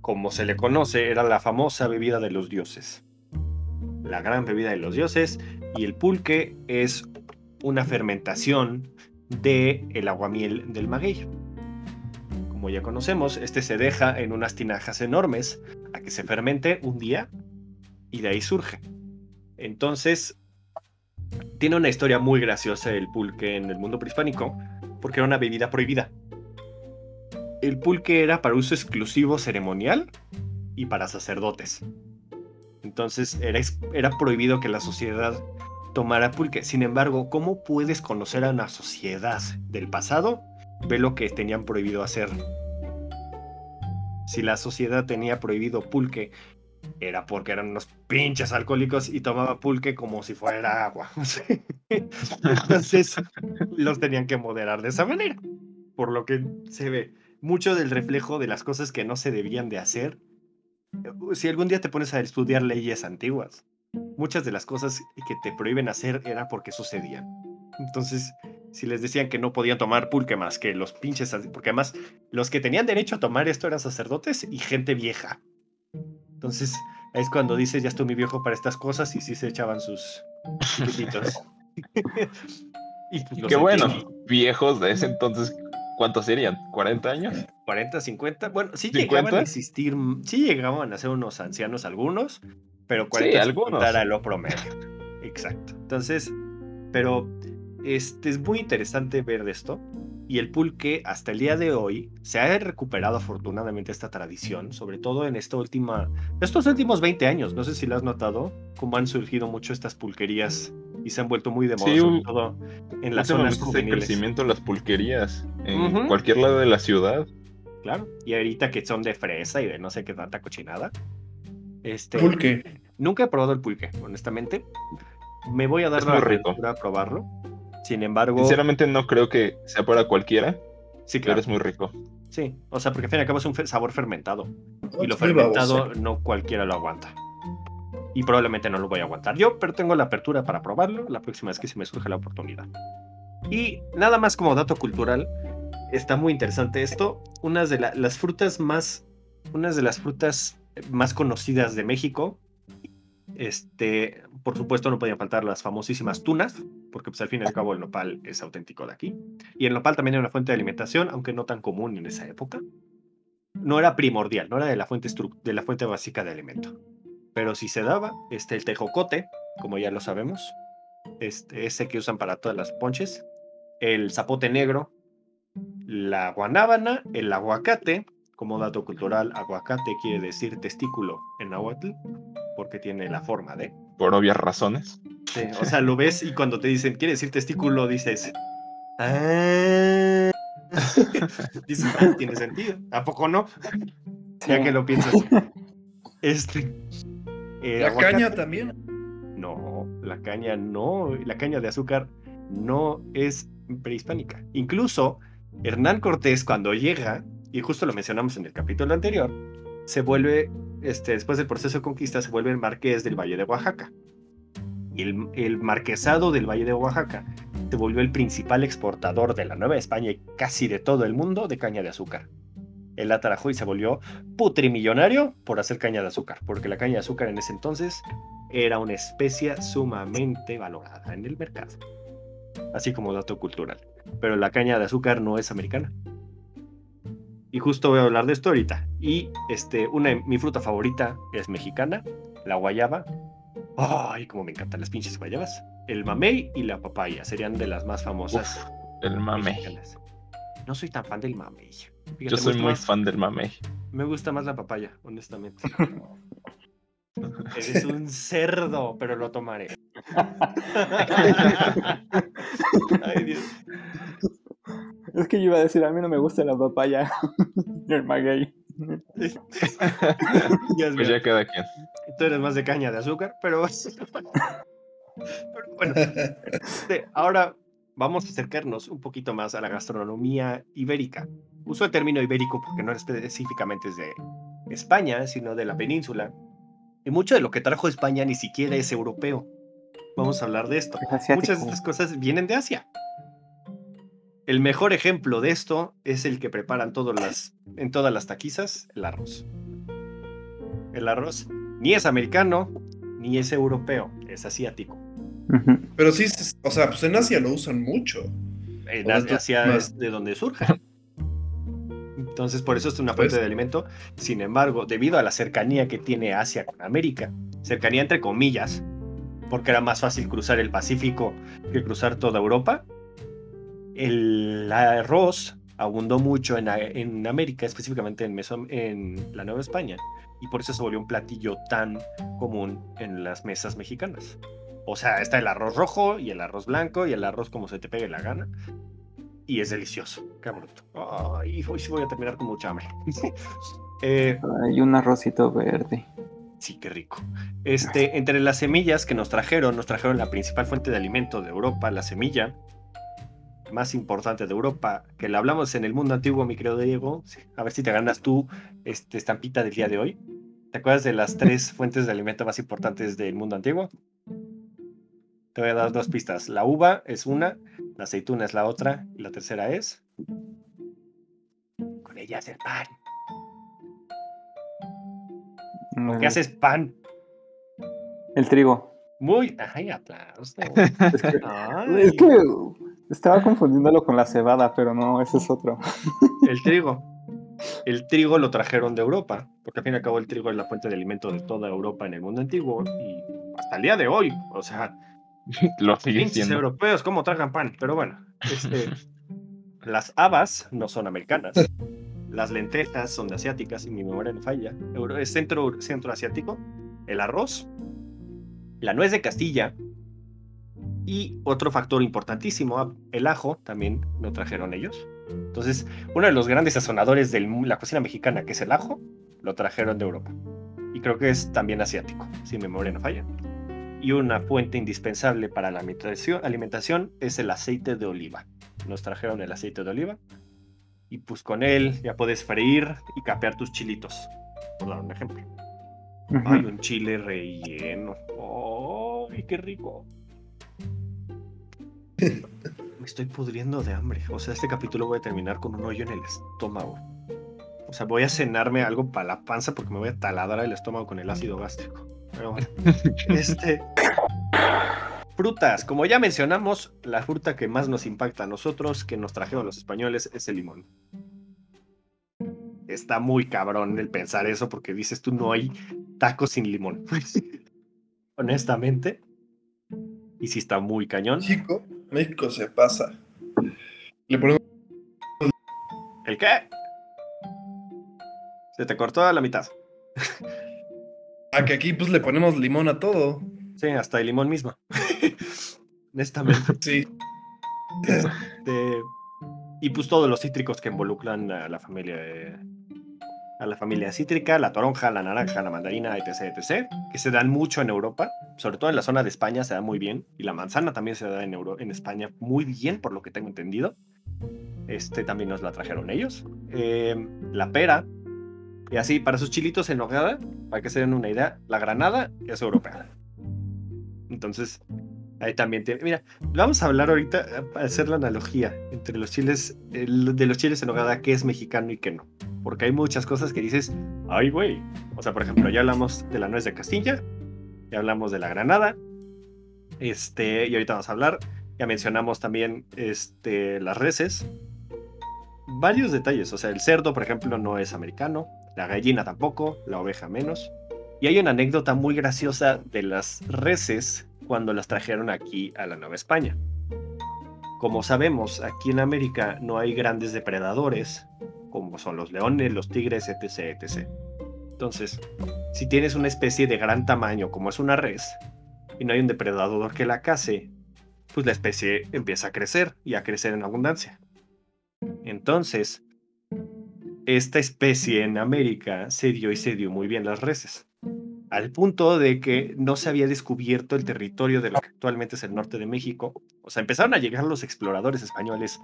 como se le conoce, era la famosa bebida de los dioses. La gran bebida de los dioses. Y el pulque es una fermentación de el aguamiel del maguey como ya conocemos, este se deja en unas tinajas enormes a que se fermente un día y de ahí surge. Entonces, tiene una historia muy graciosa el pulque en el mundo prehispánico, porque era una bebida prohibida. El pulque era para uso exclusivo ceremonial y para sacerdotes. Entonces era, era prohibido que la sociedad tomara pulque. Sin embargo, ¿cómo puedes conocer a una sociedad del pasado ve lo que tenían prohibido hacer. Si la sociedad tenía prohibido pulque, era porque eran unos pinches alcohólicos y tomaba pulque como si fuera agua. (laughs) Entonces los tenían que moderar de esa manera. Por lo que se ve mucho del reflejo de las cosas que no se debían de hacer. Si algún día te pones a estudiar leyes antiguas, muchas de las cosas que te prohíben hacer era porque sucedían. Entonces, si les decían que no podían tomar pulque más que los pinches, porque además los que tenían derecho a tomar esto eran sacerdotes y gente vieja. Entonces, es cuando dices, ya estoy muy viejo para estas cosas y sí se echaban sus chiquititos. (laughs) y pues, Qué bueno, viejos de ese entonces, ¿cuántos serían? ¿40 años? 40, 50. Bueno, sí llegaban a existir, sí llegaban a ser unos ancianos algunos, pero 40 sí, algunos. era lo promedio. Exacto. Entonces, pero este, es muy interesante ver esto. Y el pulque, hasta el día de hoy, se ha recuperado afortunadamente esta tradición, sobre todo en esta última, estos últimos 20 años. No sé si lo has notado, cómo han surgido mucho estas pulquerías y se han vuelto muy de moda, sobre todo en las zonas juveniles. crecimiento las pulquerías en cualquier lado de la ciudad. Claro, y ahorita que son de fresa y de no sé qué tanta cochinada. Este, pulque. Nunca he probado el pulque, honestamente. Me voy a dar la aventura a probarlo. Sin embargo. Sinceramente, no creo que sea para cualquiera. Sí, claro. Pero es muy rico. Sí, o sea, porque al fin y al cabo es un sabor fermentado. Y lo fermentado no cualquiera lo aguanta. Y probablemente no lo voy a aguantar yo, pero tengo la apertura para probarlo la próxima vez que se me surge la oportunidad. Y nada más como dato cultural, está muy interesante esto. Una de las frutas más. Unas de las frutas más conocidas de México este, por supuesto, no podían faltar las famosísimas tunas, porque pues, al fin y al cabo el nopal es auténtico de aquí. Y el nopal también era una fuente de alimentación, aunque no tan común en esa época. No era primordial, no era de la fuente, de la fuente básica de alimento. Pero si se daba, este, el tejocote, como ya lo sabemos, este, ese que usan para todas las ponches, el zapote negro, la guanábana, el aguacate, como dato cultural, aguacate quiere decir testículo en náhuatl, porque tiene la forma de. Por obvias razones. Este, o sea, lo ves y cuando te dicen, quiere decir testículo, dices. Ah. (laughs) dices, ah, tiene sentido. ¿A poco no? Ya que lo piensas. Este. eh, la caña también. No, la caña no. La caña de azúcar no es prehispánica. Incluso Hernán Cortés, cuando llega, y justo lo mencionamos en el capítulo anterior, se vuelve, este, después del proceso de conquista, se vuelve el marqués del Valle de Oaxaca. Y el, el marquesado del Valle de Oaxaca se volvió el principal exportador de la Nueva España y casi de todo el mundo de caña de azúcar. Él atrajo y se volvió putrimillonario por hacer caña de azúcar, porque la caña de azúcar en ese entonces era una especia sumamente valorada en el mercado. Así como dato cultural. Pero la caña de azúcar no es americana. Y justo voy a hablar de esto ahorita. Y este, una, mi fruta favorita es mexicana, la guayaba. Ay, como me encantan las pinches guayabas. El mamey y la papaya serían de las más famosas. Uf, el mamey. mexicanas. No soy tan fan del mamey. Fíjate, Yo soy muy más- fan del mamey. Me gusta más la papaya, honestamente. (laughs) Eres un cerdo, pero lo tomaré. (laughs) (laughs) Ay, Dios. Es que yo iba a decir, a mí no me gusta la papaya. (laughs) El maguey. Dios (laughs) Pues mío. ya cada quien. Tú eres más de caña de azúcar, pero, (laughs) pero bueno. este, ahora vamos a acercarnos un poquito más a la gastronomía ibérica. Uso el término ibérico porque no específicamente es de España, sino de la península. Y mucho de lo que trajo España ni siquiera es europeo. Vamos a hablar de esto. Es. Muchas de estas cosas vienen de Asia. El mejor ejemplo de esto es el que preparan todas las, en todas las taquizas, el arroz. El arroz ni es americano ni es europeo, es asiático. Pero sí, o sea, pues en Asia lo usan mucho. En Asia es de donde surge. Entonces, por eso es una fuente Pues- de alimento. Sin embargo, debido a la cercanía que tiene Asia con América, cercanía entre comillas, porque era más fácil cruzar el Pacífico que cruzar toda Europa, el arroz abundó mucho en, América, específicamente en, Meso- en la Nueva España, y por eso se volvió un platillo tan común en las mesas mexicanas. O sea, está el arroz rojo y el arroz blanco y el arroz como se te pegue la gana. Y es delicioso, qué bruto. Ay, hoy sí voy a terminar con mucha hambre. (laughs) Eh, Hay un arrocito verde. Sí, qué rico. Este, entre las semillas que nos trajeron, nos trajeron la principal fuente de alimento de Europa, la semilla más importante de Europa, que la hablamos en el mundo antiguo, mi querido Diego. Sí, A ver si te ganas tú este, estampita del día de hoy. ¿Te acuerdas de las tres (laughs) fuentes de alimento más importantes del mundo antiguo? Te voy a dar dos pistas. La uva es una, la aceituna es la otra, y la tercera es. Con ella hacer pan. Mm, ¿Qué haces pan? El trigo. Muy. Ay, aplauso. (laughs) Es que, Ay, es que estaba confundiéndolo con la cebada, pero no, ese es otro. El trigo. El trigo lo trajeron de Europa, porque al fin y al cabo el trigo es la fuente de alimento de toda Europa en el mundo antiguo y hasta el día de hoy. O sea, (laughs) Lo sigue pinches siendo. europeos, ¿cómo tragan pan? Pero bueno, este, (laughs) las habas no son americanas. Las lentejas son de asiáticas, y mi memoria no falla. Euro- es centro, centro asiático. El arroz, la nuez de Castilla y otro factor importantísimo, el ajo, también lo trajeron ellos. Entonces, uno de los grandes sazonadores de la cocina mexicana, que es el ajo, lo trajeron de Europa. Y creo que es también asiático, si mi memoria no falla. Y una fuente indispensable para la alimentación, es el aceite de oliva. Nos trajeron el aceite de oliva. Y pues con él ya puedes freír y capear tus chilitos. Por dar un ejemplo. Ujú. Ay, un chile relleno. ¡Ay, qué rico! Me estoy pudriendo de hambre. O sea, este capítulo voy a terminar con un hoyo en el estómago. O sea, voy a cenarme algo para la panza porque me voy a taladrar el estómago con el ácido gástrico. Pero bueno. Este. (coughs) Frutas. Como ya mencionamos, la fruta que más nos impacta a nosotros, que nos trajeron los españoles, es el limón. Está muy cabrón el pensar eso porque dices tú no hay tacos sin limón. (laughs) Honestamente. Y si está muy cañón. México, México se pasa. Le ponemos ¿El qué? Se te cortó a la mitad. (laughs) a que aquí pues le ponemos limón a todo. Sí, hasta el limón mismo. (laughs) Honestamente. Sí. Este, y pues todos los cítricos que involucran a la familia de, a la familia cítrica, la toronja, la naranja, la mandarina, etc, etc, que se dan mucho en Europa, sobre todo en la zona de España se da muy bien, y la manzana también se da en, Euro en España muy bien, por lo que tengo entendido. Este también nos la trajeron ellos. Eh, la pera, y así, para sus chilitos en nogada, para que se den una idea, la granada es europea. Entonces, ahí también. Mira, vamos a hablar ahorita, a hacer la analogía entre los chiles, de los chiles en nogada, que es mexicano y que no porque hay muchas cosas que dices, ay, güey. O sea, por ejemplo, ya hablamos de la nuez de Castilla, ya hablamos de la granada, este, y ahorita vamos a hablar, ya mencionamos también este, las reses, varios detalles, o sea, el cerdo, por ejemplo, no es americano, la gallina tampoco, la oveja menos, y hay una anécdota muy graciosa de las reses cuando las trajeron aquí a la Nueva España. Como sabemos, aquí en América no hay grandes depredadores, como son los leones, los tigres, etc. Entonces, si tienes una especie de gran tamaño como es una res y no hay un depredador que la case, pues la especie empieza a crecer y a crecer en abundancia. Entonces, esta especie en América se dio y se dio muy bien las reses, al punto de que no se había descubierto el territorio de lo que actualmente es el norte de México. O sea, empezaron a llegar los exploradores españoles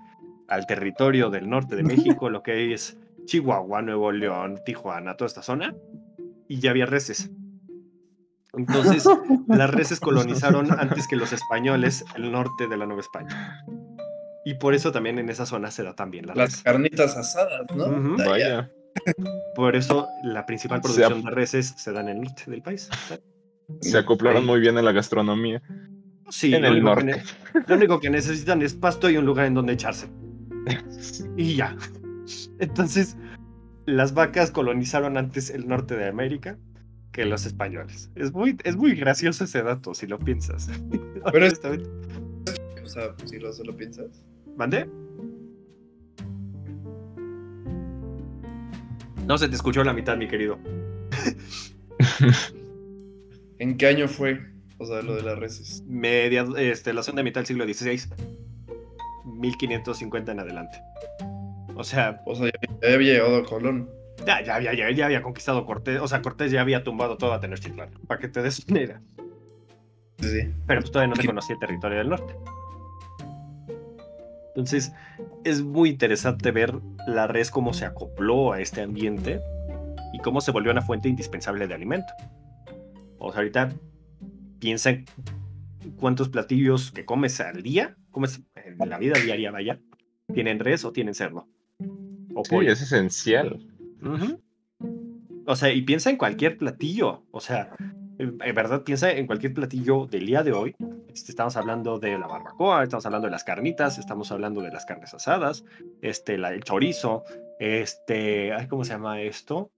al territorio del norte de México, lo que es Chihuahua, Nuevo León, Tijuana, toda esta zona, y ya había reses. Entonces, las reses colonizaron antes que los españoles el norte de la Nueva España. Y por eso también en esa zona se da también la Las carnitas asadas, ¿no? Vaya. Por eso la principal producción de reses se da en el norte del país. Se acoplaron muy bien a la gastronomía. Sí, en el norte. lo único que necesitan es pasto y un lugar en donde echarse. (laughs) y ya. Entonces, las vacas colonizaron antes el norte de América que los españoles. Es muy, es muy gracioso ese dato, si lo piensas. (laughs) Pero es... O sea, si lo, lo piensas. ¿Mande? No se te escuchó la mitad, mi querido. (laughs) ¿En qué año fue? O sea, lo de las reses. Media, este, la segunda mitad del siglo XVI. 1550 en adelante. O sea. O sea, ya, había llegado a Colón. Ya, ya había, ya, había conquistado Cortés. O sea, Cortés ya había tumbado toda Tenochtitlán. Para que te des una idea. Sí. Pero pues todavía no se (laughs) conocía el territorio del norte. Entonces, es muy interesante ver la res cómo se acopló a este ambiente y cómo se volvió una fuente indispensable de alimento. O sea, ahorita piensa en cuántos platillos que comes al día, comes en la vida diaria, vaya, tienen res o tienen cerdo. O sí, es esencial. O sea, y piensa en cualquier platillo. O sea, en verdad piensa en cualquier platillo del día de hoy. Este, estamos hablando de la barbacoa, estamos hablando de las carnitas, estamos hablando de las carnes asadas, este, el chorizo, este, ¿cómo se llama esto?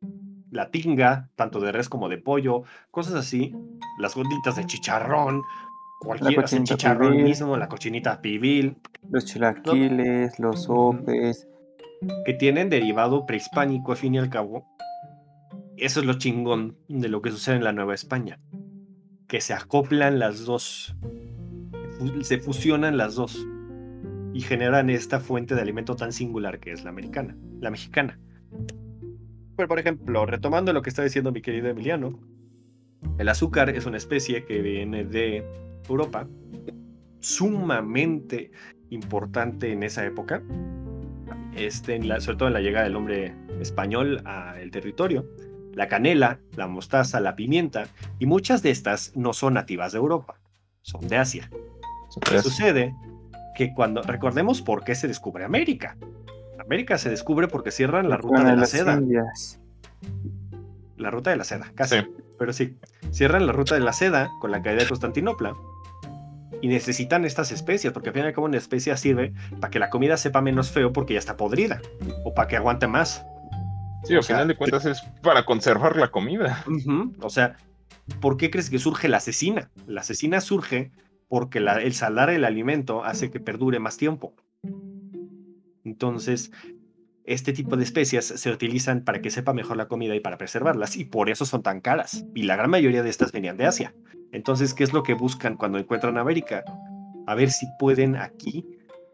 La tinga, tanto de res como de pollo, cosas así, las gorditas de chicharrón, cualquier chicharrón mismo, la cochinita pibil. Los chilaquiles, los sopes. Que tienen derivado prehispánico, al fin y al cabo. Eso es lo chingón de lo que sucede en la Nueva España. Que se acoplan las dos. Se fusionan las dos. Y generan esta fuente de alimento tan singular que es la americana, la mexicana. Por ejemplo, retomando lo que está diciendo mi querido Emiliano, el azúcar es una especie que viene de Europa, sumamente importante en esa época, este, sobre todo en la llegada del hombre español al territorio. La canela, la mostaza, la pimienta, y muchas de estas no son nativas de Europa, son de Asia. ¿Qué sucede? Que cuando recordemos por qué se descubre América. América se descubre porque cierran la ruta de la seda. La ruta de la seda, casi. Pero sí, cierran la ruta de la seda con la caída de Constantinopla y necesitan estas especias, porque al final como una especia sirve para que la comida sepa menos feo porque ya está podrida, o para que aguante más. Sí, al final de cuentas es para conservar la comida. O sea, ¿por qué crees que surge la asesina? La asesina surge porque el salar el alimento hace que perdure más tiempo. Entonces, este tipo de especias se utilizan para que sepa mejor la comida y para preservarlas, y por eso son tan caras. Y la gran mayoría de estas venían de Asia. Entonces, ¿qué es lo que buscan cuando encuentran América? A ver si pueden aquí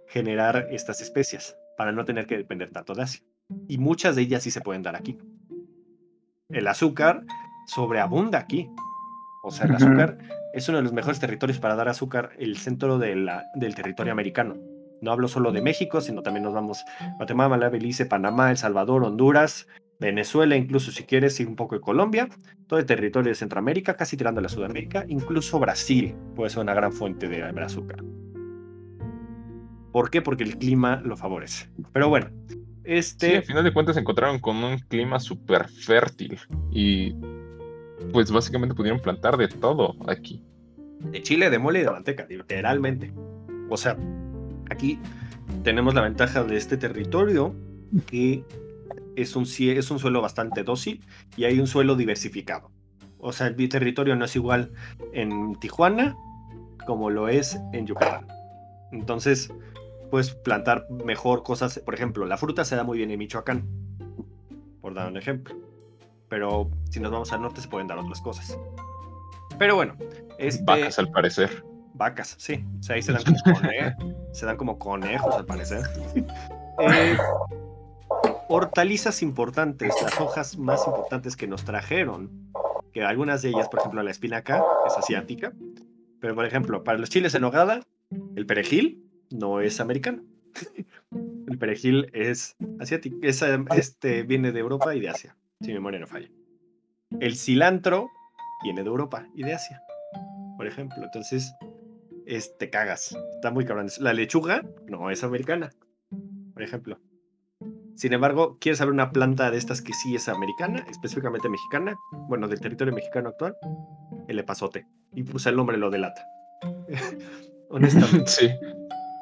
generar estas especias para no tener que depender tanto de Asia. Y muchas de ellas sí se pueden dar aquí. El azúcar sobreabunda aquí. O sea, el azúcar es uno de los mejores territorios para dar azúcar, el centro de la, del territorio americano. No hablo solo de México, sino también nos vamos a Guatemala, Belice, Panamá, El Salvador, Honduras, Venezuela, incluso si quieres, y un poco de Colombia, todo el territorio de Centroamérica, casi tirando a la Sudamérica, incluso Brasil puede ser una gran fuente de azúcar. ¿Por qué? Porque el clima lo favorece. Pero bueno, este... Sí, al final de cuentas se encontraron con un clima súper fértil y pues básicamente pudieron plantar de todo aquí. De chile, de mole y de manteca, literalmente. O sea, aquí tenemos la ventaja de este territorio que es un, es un suelo bastante dócil y hay un suelo diversificado. O sea, el territorio no es igual en Tijuana como lo es en Yucatán. Entonces, puedes plantar mejor cosas. Por ejemplo, la fruta se da muy bien en Michoacán, por dar un ejemplo. Pero si nos vamos al norte se pueden dar otras cosas. Pero bueno. Este... Vacas al parecer. Vacas, sí. O sea, ahí se dan como, (laughs) se dan como conejos al parecer. Eh, hortalizas importantes, las hojas más importantes que nos trajeron, que algunas de ellas, por ejemplo, la espinaca es asiática, pero por ejemplo, para los chiles en hogada, el perejil no es americano. (laughs) El perejil es asiático, este viene de Europa y de Asia, si mi memoria no falla. El cilantro viene de Europa y de Asia, por ejemplo. Entonces, este cagas. Está muy cabrón. La lechuga no es americana, por ejemplo. Sin embargo, ¿quieres saber una planta de estas que sí es americana, específicamente mexicana? Bueno, del territorio mexicano actual, el epazote. Y puse el nombre lo delata. (laughs) Honestamente. (laughs) Sí.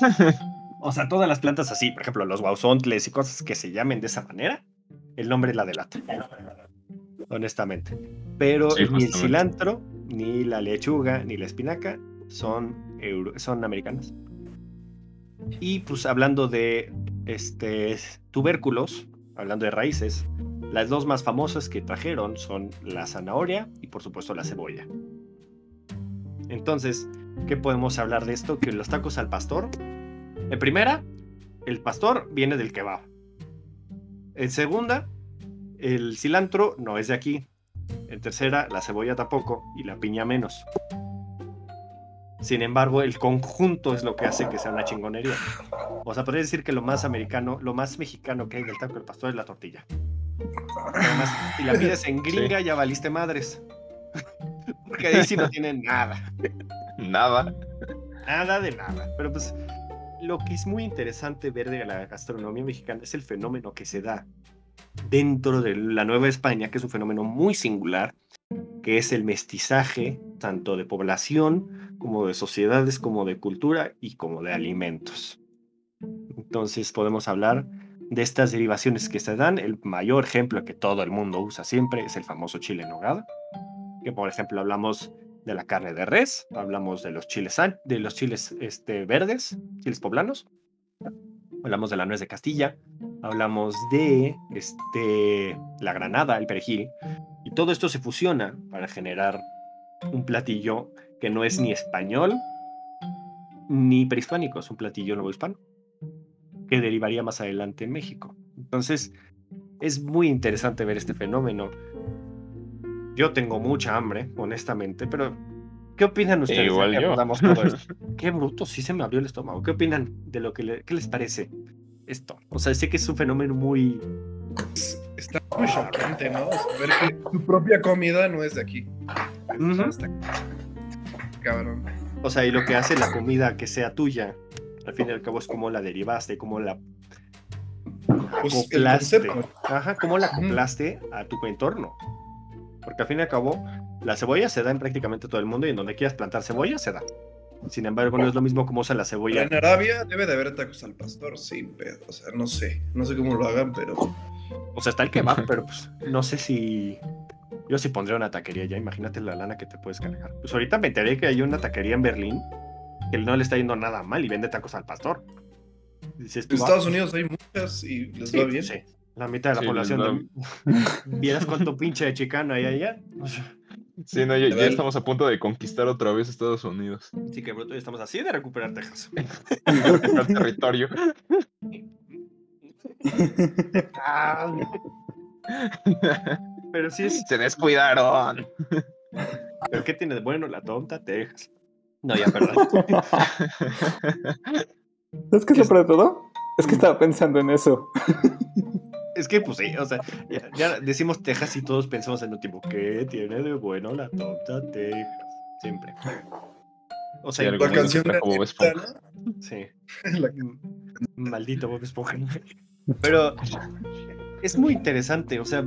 (laughs) o sea, todas las plantas así, por ejemplo, los guauzontles y cosas que se llamen de esa manera, el nombre la delata. Honestamente. Pero ni el cilantro, ni la lechuga, ni la espinaca son, son americanas. Y pues hablando de este, tubérculos, hablando de raíces, las dos más famosas que trajeron son la zanahoria y por supuesto la cebolla. Entonces, ¿qué podemos hablar de esto? Que los tacos al pastor, en primera, el pastor viene del kebab. En segunda, el cilantro no es de aquí. En tercera, la cebolla tampoco y la piña menos. Sin embargo, el conjunto es lo que hace que sea una chingonería. O sea, podría decir que lo más americano, lo más mexicano que hay del taco del pastor es la tortilla. si la pides en gringa, ya valiste madres. (laughs) Porque ahí sí no tienen nada. Nada. Nada de nada. Pero pues, lo que es muy interesante ver de la gastronomía mexicana es el fenómeno que se da dentro de la Nueva España, que es un fenómeno muy singular, que es el mestizaje tanto de población como de sociedades, como de cultura y como de alimentos. Entonces podemos hablar de estas derivaciones que se dan. El mayor ejemplo que todo el mundo usa siempre es el famoso chile en nogada, que por ejemplo hablamos de la carne de res, hablamos de los chiles, de los chiles este, verdes, chiles poblanos, hablamos de la nuez de Castilla, hablamos de este, la granada, el perejil, y todo esto se fusiona para generar un platillo que no es ni español ni prehispánico, es un platillo nuevo hispano, que derivaría más adelante en México. Entonces, es muy interesante ver este fenómeno. Yo tengo mucha hambre, honestamente, pero ¿qué opinan ustedes? igual yo. (laughs) Qué bruto, sí se me abrió el estómago. ¿Qué opinan de lo que ¿qué les parece esto? O sea, sé que es un fenómeno muy está muy choqueante, ¿no? ver que tu propia comida no es de aquí. Cabrón. O sea, y lo que hace la comida que sea tuya, al fin y al cabo es como la derivaste, como la pues, acoplaste. Ajá, como la acoplaste a tu entorno. Porque al fin y al cabo, la cebolla se da en prácticamente todo el mundo y en donde quieras plantar cebolla se da. Sin embargo, no es lo mismo como usa la cebolla. En Arabia debe de haber tacos al pastor, sí, pero, o sea, no sé, no sé cómo lo hagan, pero o sea, está el kebab, (laughs) pero pues no sé si. Yo sí pondría una taquería ya, imagínate la lana que te puedes cargar. Pues ahorita me enteré que hay una taquería en Berlín que no le está yendo nada mal y vende tacos al pastor. en Estados Unidos hay muchas y les va bien. La mitad de la población. (laughs) Vieras cuánto (laughs) pinche de chicano hay allá. Sí, no, ya, ya estamos a punto de conquistar otra vez Estados Unidos. Sí, que pronto ya estamos así de recuperar Texas. (laughs) El territorio. Ah. Pero sí es. Se descuidaron. ¿Pero qué tiene de bueno la tonta Texas? No, ya, perdón. ¿Es que sobre todo? Es que estaba pensando en eso. Es que, pues sí, o sea, ya, ya decimos Texas y todos pensamos en un tiempo. ¿Qué tiene de bueno la tonta Texas? Siempre. O Sí, sea, algo La canción de de Bob Esponja. sí. (laughs) La- Maldito Bob Esponja. Pero es muy interesante, o sea,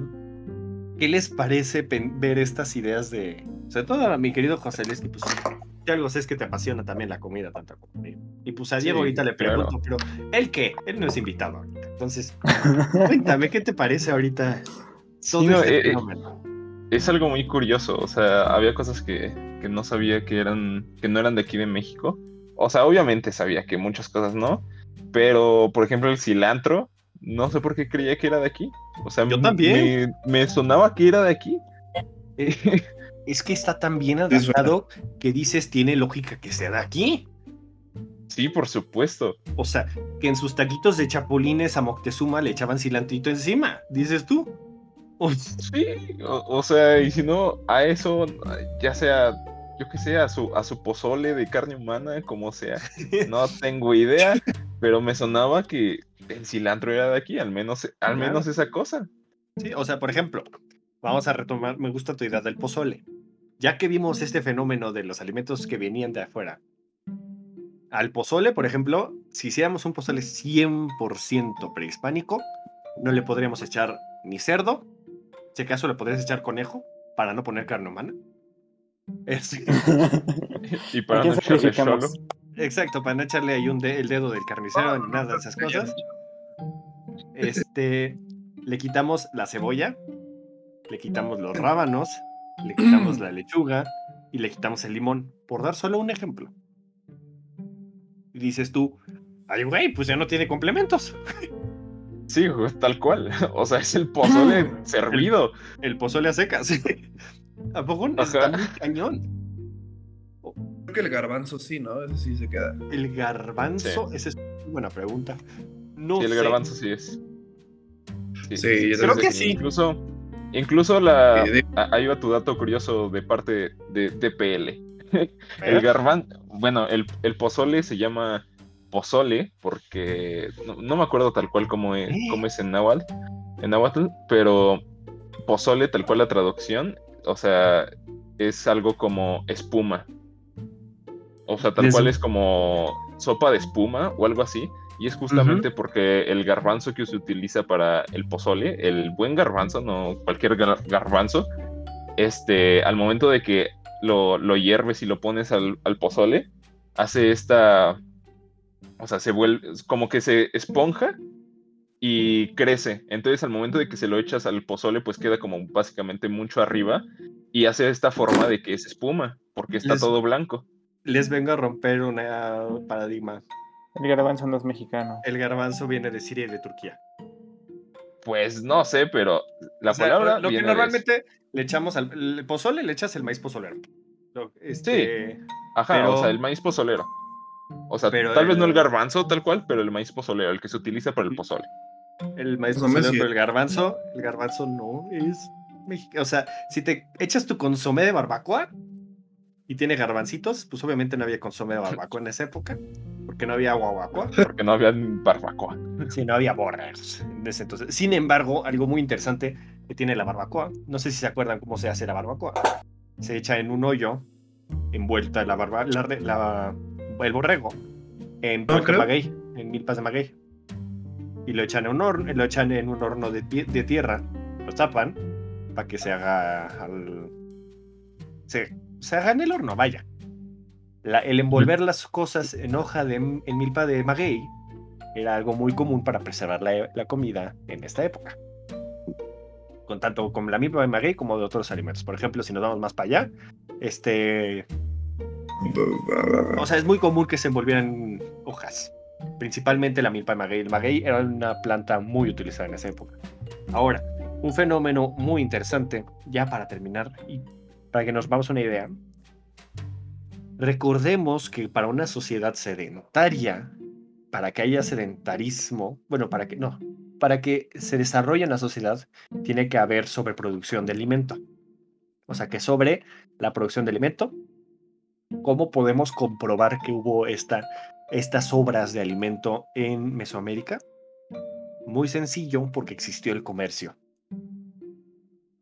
¿qué les parece ver estas ideas de, sobre todo a mi querido José Luis, que pues si algo sé es que te apasiona también la comida tanto como a mí. Y pues a Diego Sí, ahorita le claro. pregunto, pero ¿él qué? Él no es invitado ahorita. Entonces, cuéntame, ¿qué te parece ahorita todo Sí, no, este eh, eh, fenómeno? es algo muy curioso. O sea, había cosas que, que no sabía que eran, que no eran de aquí de México. O sea, obviamente sabía que muchas cosas no. Pero, por ejemplo, el cilantro, no sé por qué creía que era de aquí. O sea, Yo también. Me, me sonaba que era de aquí. Es que está tan bien adaptado que dices tiene lógica que sea de aquí. Sí, por supuesto. O sea, que en sus taquitos de chapulines a Moctezuma le echaban cilantrito encima, dices tú. O- Sí, o, o sea, y si no, a eso, ya sea, yo que sé, a su, a su pozole de carne humana, como sea. No (laughs) tengo idea, pero me sonaba que el cilantro era de aquí, al menos, al menos esa cosa. Sí, o sea, por ejemplo, vamos a retomar, me gusta tu idea del pozole. Ya que vimos este fenómeno de los alimentos que venían de afuera, al pozole, por ejemplo, si hiciéramos un pozole 100% prehispánico, no le podríamos echar ni cerdo, si acaso le podrías echar conejo, para no poner carne humana. (laughs) Es- (laughs) Y para ¿A quién no echarle solo, exacto, para no echarle ahí un de- el dedo del carnicero ni nada de esas cosas. Este, le quitamos la cebolla, le quitamos los rábanos, le quitamos la lechuga y le quitamos el limón, por dar solo un ejemplo. Y dices tú, ay, güey, pues ya no tiene complementos. (laughs) sí, tal cual. (laughs) O sea, es el pozole servido. El pozole a secas. (laughs) ¿A poco no? Está muy cañón? Creo que el garbanzo sí, ¿no? Ese sí se queda. El garbanzo, esa es una buena pregunta. No Sí, el sé. garbanzo sí es. Sí, yo Creo que sí. Incluso, incluso la. Sí, Ahí va tu dato curioso de parte de TPL. ¿Eh? El garban, bueno, el, el pozole se llama pozole porque no, no me acuerdo tal cual como es, cómo es en náhuatl, en náhuatl, pero pozole tal cual la traducción, o sea, es algo como espuma. O sea, tal cual es como sopa de espuma o algo así. Y es justamente porque el garbanzo que se utiliza para el pozole, el buen garbanzo, no cualquier gar- garbanzo, este, al momento de que lo, lo hierves y lo pones al, al pozole, hace esta, o sea, se vuelve, como que se esponja y crece. Entonces al momento de que se lo echas al pozole, pues queda como básicamente mucho arriba y hace esta forma de que es espuma, porque está Les- todo blanco. Les vengo a romper un paradigma. El garbanzo no es mexicano. El garbanzo viene de Siria y de Turquía. Pues no sé, pero la O sea, palabra lo que viene de eso. normalmente le echamos al el pozole, le echas el maíz pozolero. Lo- Este, Ajá, pero- o sea, el maíz pozolero. O sea, Pero tal vez no el garbanzo tal cual, pero el maíz pozolero, el que se utiliza para el pozole. El maíz Consomé pozolero, sí. pero el garbanzo, el garbanzo no es mexicano. O sea, si te echas tu consomé de barbacoa y tiene garbancitos, pues obviamente no había consomé de barbacoa en esa época, porque no había guaguacoa, Porque no había barbacoa. sí, no había borregos en ese entonces. Sin embargo, algo muy interesante que tiene la barbacoa, no sé si se acuerdan cómo se hace la barbacoa. Se echa en un hoyo, envuelta la barba, la, la- el borrego, en creo. maguey, en milpas de maguey. Y lo echan en un horno, lo echan en un horno de, tie- de tierra, lo tapan para que se haga al, se, se haga en el horno, vaya. La- el envolver las cosas en hoja de en milpa de maguey era algo muy común para preservar la, la comida en esta época. Con tanto con la de maguey como de otros alimentos. Por ejemplo, si nos vamos más para allá, este, o sea, es muy común que se envolvieran hojas. Principalmente la milpa de maguey. El maguey era una planta muy utilizada en esa época. Ahora, un fenómeno muy interesante, ya para terminar, y para que nos vamos a una idea, recordemos que para una sociedad sedentaria, para que haya sedentarismo, bueno, para que no, para que se desarrolle una sociedad, tiene que haber sobreproducción de alimento. O sea, que sobre la producción de alimento, ¿cómo podemos comprobar que hubo esta, estas obras de alimento en Mesoamérica? Muy sencillo, porque existió el comercio.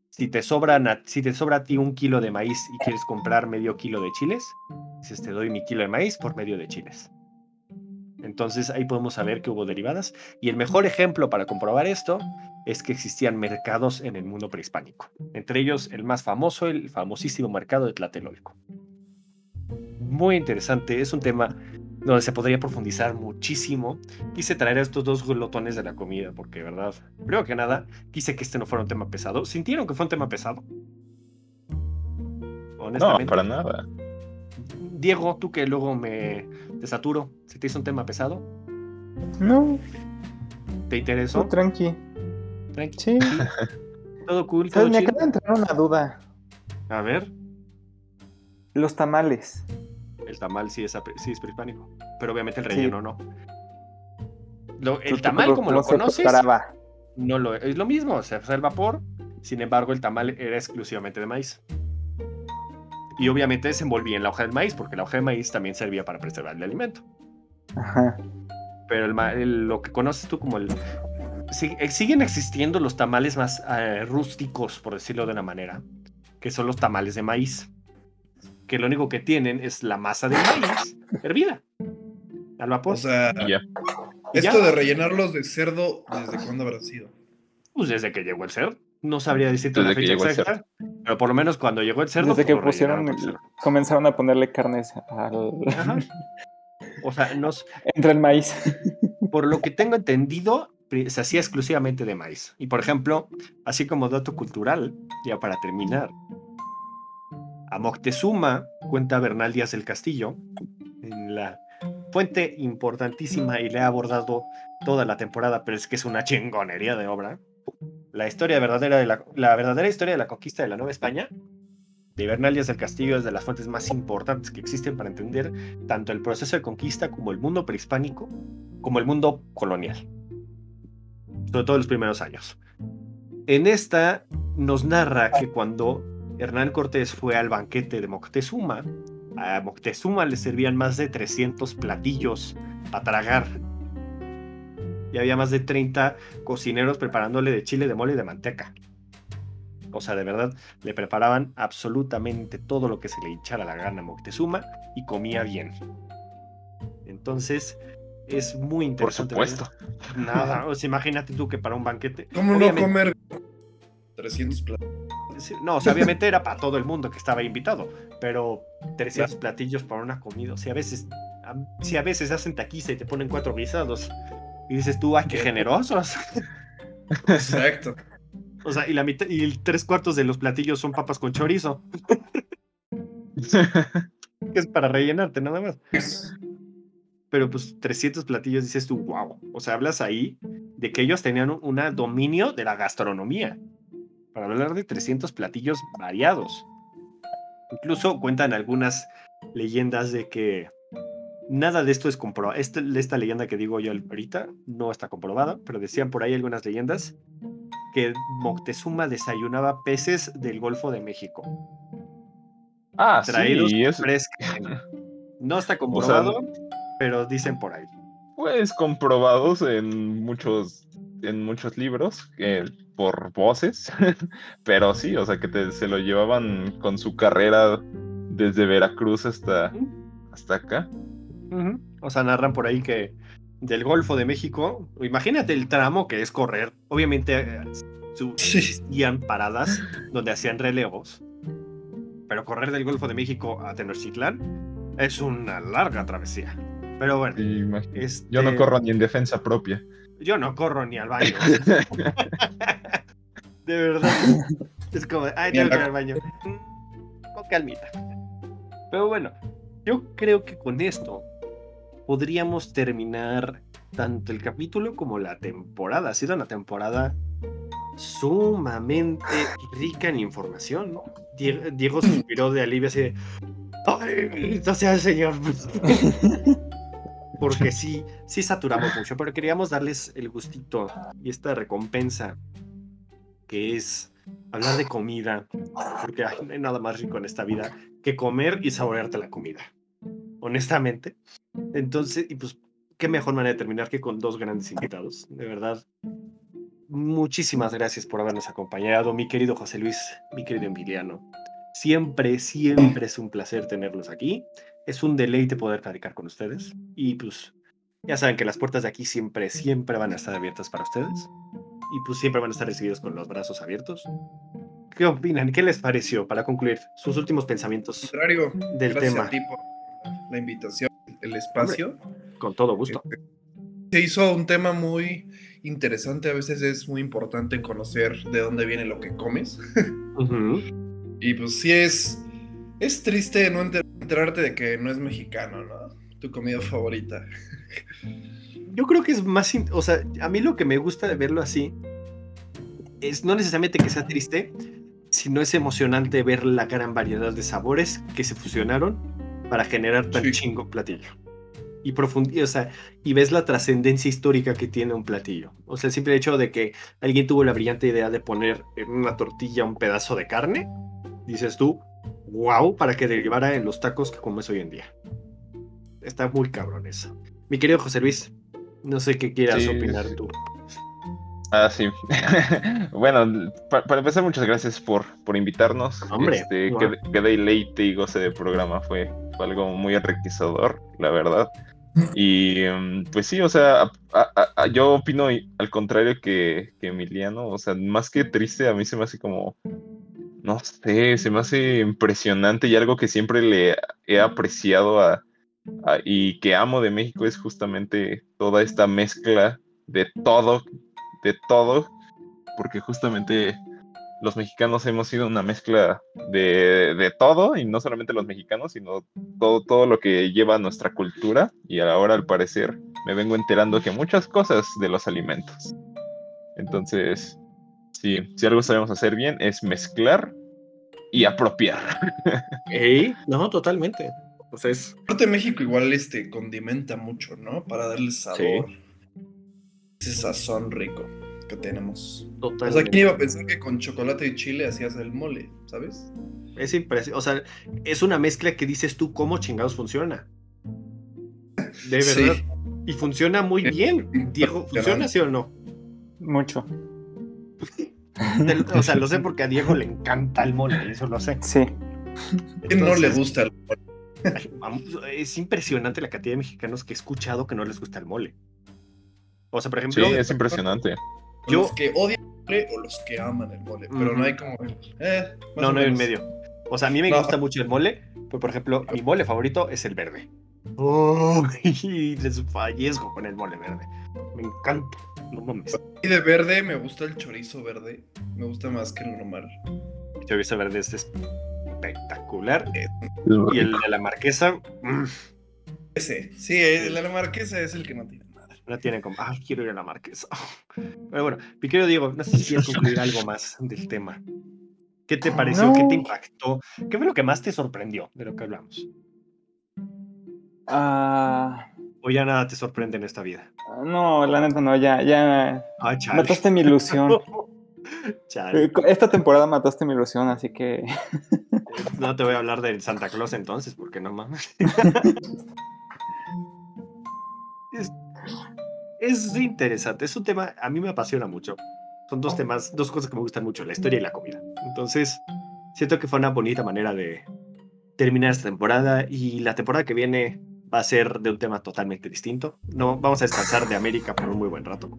Si te, sobra, si te sobra a ti un kilo de maíz y quieres comprar medio kilo de chiles, dices te doy mi kilo de maíz por medio de chiles. Entonces ahí podemos saber que hubo derivadas. Y el mejor ejemplo para comprobar esto es que existían mercados en el mundo prehispánico. Entre ellos el más famoso, el famosísimo mercado de Tlatelolco. Muy interesante, es un tema donde se podría profundizar muchísimo. Quise traer a estos dos glotones de la comida, porque, verdad, primero que nada, quise que este no fuera un tema pesado. ¿Sintieron que fue un tema pesado? Honestamente. No, para nada. Diego, tú que luego me te saturo, ¿se te hizo un tema pesado? No. ¿Te interesó? tranqui. Tranqui. Sí. Todo cool. Todo me acaba de entrar una duda. A ver. Los tamales. El tamal sí es, sí es prehispánico, pero obviamente el relleno no. el tamal, como lo conoces, no lo es lo mismo, se hace el vapor, sin embargo, el tamal era exclusivamente de maíz. Y obviamente se envolvía en la hoja del maíz, porque la hoja de maíz también servía para preservar el alimento. Ajá. Pero el, lo que conoces tú como el... Eh, siguen existiendo los tamales más eh, rústicos, por decirlo de una manera, que son los tamales de maíz. Que lo único que tienen es la masa de maíz hervida al vapor. O sea, esto de rellenarlos de cerdo, ¿desde cuándo habrá sido? Pues desde que llegó el cerdo. No sabría decirte la fecha exacta, pero por lo menos cuando llegó el cerdo. Desde que pusieron, comenzaron a ponerle carnes al. O sea, nos. Entre el maíz. Por lo que (laughs) tengo entendido, se hacía exclusivamente de maíz. Y por ejemplo, así como dato cultural, ya para terminar, a Moctezuma, cuenta Bernal Díaz del Castillo, en la fuente importantísima y le ha abordado toda la temporada, pero es que es una chingonería de obra la historia verdadera de la, verdadera historia de la conquista de la Nueva España de Bernal del Castillo es de las fuentes más importantes que existen para entender tanto el proceso de conquista como el mundo prehispánico, como el mundo colonial, sobre todo en los primeros años. En esta nos narra que cuando Hernán Cortés fue al banquete de Moctezuma, a Moctezuma le servían más de 300 platillos para tragar y había más de 30 cocineros preparándole de chile, de mole y de manteca. O sea, de verdad, le preparaban absolutamente todo lo que se le hinchara la gana a Moctezuma y comía bien. Entonces, es muy interesante. Por supuesto. Nada, o sea, imagínate tú que para un banquete. ¿Cómo no comer 300 platillos? No, o sea, obviamente era para todo el mundo que estaba invitado, pero 300 platillos para una comida. O sea, a veces, si a veces hacen taquiza y te ponen cuatro guisados, y dices tú, ¡ay, qué (laughs) generosos! Exacto. o sea, y la mitad, y tres cuartos de los platillos son papas con chorizo. (laughs) es para rellenarte nada más. Pero pues 300 platillos dices tú, wow. O sea, hablas ahí de que ellos tenían un dominio de la gastronomía. Para hablar de 300 platillos variados. Incluso cuentan algunas leyendas de que Nada de esto es comprobado. Esta, esta leyenda que digo yo ahorita no está comprobada, pero decían por ahí algunas leyendas que Moctezuma desayunaba peces del Golfo de México. Ah, traídos sí, es... No está (laughs) comprobado, pero dicen por ahí. Pues comprobados en muchos, en muchos libros, por voces, (laughs) pero sí, o sea que se lo llevaban con su carrera desde Veracruz hasta, hasta acá. O sea, narran por ahí que del Golfo de México, imagínate el tramo que es correr, obviamente eh, paradas donde hacían relevos, pero correr del Golfo de México a Tenochtitlán es una larga travesía. Pero bueno, yo no este corro ni en defensa propia. Yo no corro ni al baño. (laughs) de verdad. Es como, ay, tengo que ir al baño. Con calmita. Pero bueno, yo creo que con esto podríamos terminar tanto el capítulo como la temporada. Ha sido una temporada sumamente rica en información, ¿no? Diego, (laughs) suspiró de alivio así de, ¡Ay, no sea el señor! Porque sí, sí saturamos mucho, pero queríamos darles el gustito y esta recompensa que es hablar de comida, porque no hay nada más rico en esta vida que comer y saborearte la comida, honestamente. Entonces, y pues, qué mejor manera de terminar que con dos grandes invitados, de verdad. Muchísimas gracias por habernos acompañado, mi querido José Luis, mi querido Emiliano. Siempre, siempre es un placer tenerlos aquí. Es un deleite poder platicar con ustedes. Y pues, ya saben que las puertas de aquí siempre, siempre van a estar abiertas para ustedes y pues siempre van a estar recibidos con los brazos abiertos. ¿Qué opinan? ¿Qué les pareció para concluir sus últimos pensamientos contrario, del tema? La invitación, el espacio. con todo gusto. Este, se hizo un tema muy interesante, a veces es muy importante conocer de dónde viene lo que comes. (laughs) Y pues sí es, es triste no enterarte de que no es mexicano, ¿no? Tu comida favorita. (laughs) yo creo que es más, o sea, a mí lo que me gusta de verlo así es no necesariamente que sea triste, sino es emocionante ver la gran variedad de sabores que se fusionaron para generar tan chingo platillo. Y o sea, y ves la trascendencia histórica que tiene un platillo. O sea, el simple hecho de que alguien tuvo la brillante idea de poner en una tortilla un pedazo de carne, dices tú, wow, para que derivara en los tacos que comes hoy en día. Está muy cabrón eso. Mi querido José Luis, no sé qué quieras opinar tú. Ah, sí. (laughs) bueno, para, empezar, muchas gracias por, por invitarnos. Hombre, este, quedé, leite y goce del programa. Fue, algo muy enriquecedor, la verdad. Y mm, pues sí, o sea, yo opino al contrario que, que, Emiliano. O sea, más que triste, a mí se me hace como. No sé, se me hace impresionante y algo que siempre le he apreciado a, y que amo de México es justamente toda esta mezcla de todo, de todo, porque justamente los mexicanos hemos sido una mezcla de, todo, y no solamente los mexicanos, sino todo, todo lo que lleva a nuestra cultura, y ahora al parecer me vengo enterando que muchas cosas de los alimentos. Entonces, sí, si algo sabemos hacer bien es mezclar y apropiar. (laughs) no, totalmente. Pues es. Norte de México igual este condimenta mucho, ¿no? Para darle sabor. Ese sazón rico que tenemos. Totalmente. O sea, ¿quién iba a pensar que con chocolate y chile hacías el mole, ¿sabes? Es impresionante. O sea, es una mezcla que dices tú cómo chingados funciona. De verdad. Y funciona muy bien. Diego, ¿funciona sí o no? Mucho. (laughs) o sea, lo sé porque a Diego le encanta el mole, eso lo sé. Sí. ¿Quién no le gusta el mole? (laughs) es impresionante la cantidad de mexicanos que he escuchado que no les gusta el mole. O sea, por ejemplo. Sí, es impresionante. Los que odian el mole o los que aman el mole, pero no hay como. Eh, no, no hay en medio. O sea, a mí me gusta mucho el mole, pues por ejemplo, mi mole favorito es el verde. Oh, (laughs) y les fallezco con el mole verde. Me encanta. No mames. Y de verde me gusta el chorizo verde. Me gusta más que el normal. El chorizo verde es espectacular. Y el de la marquesa. Mm. Ese, sí, el de la marquesa es el que no tiene. No tiene como, ay, quiero ir a la marquesa. (laughs) Pero bueno, mi querido Diego, no sé si quieres concluir algo más del tema. ¿Qué te pareció? ¿Qué te impactó? ¿Qué fue lo que más te sorprendió de lo que hablamos? Ah. ¿O ya nada te sorprende en esta vida? No, la neta no, ya, ya. mataste mi ilusión. (laughs) Esta temporada mataste mi ilusión, así que. (laughs) No te voy a hablar de Santa Claus entonces, porque no mames. Es, interesante, es un tema, a mí me apasiona mucho. Son dos temas, dos cosas que me gustan mucho, la historia y la comida. Entonces, siento que fue una bonita manera de terminar esta temporada y la temporada que viene va a ser de un tema totalmente distinto. No, vamos a descansar de América por un muy buen rato.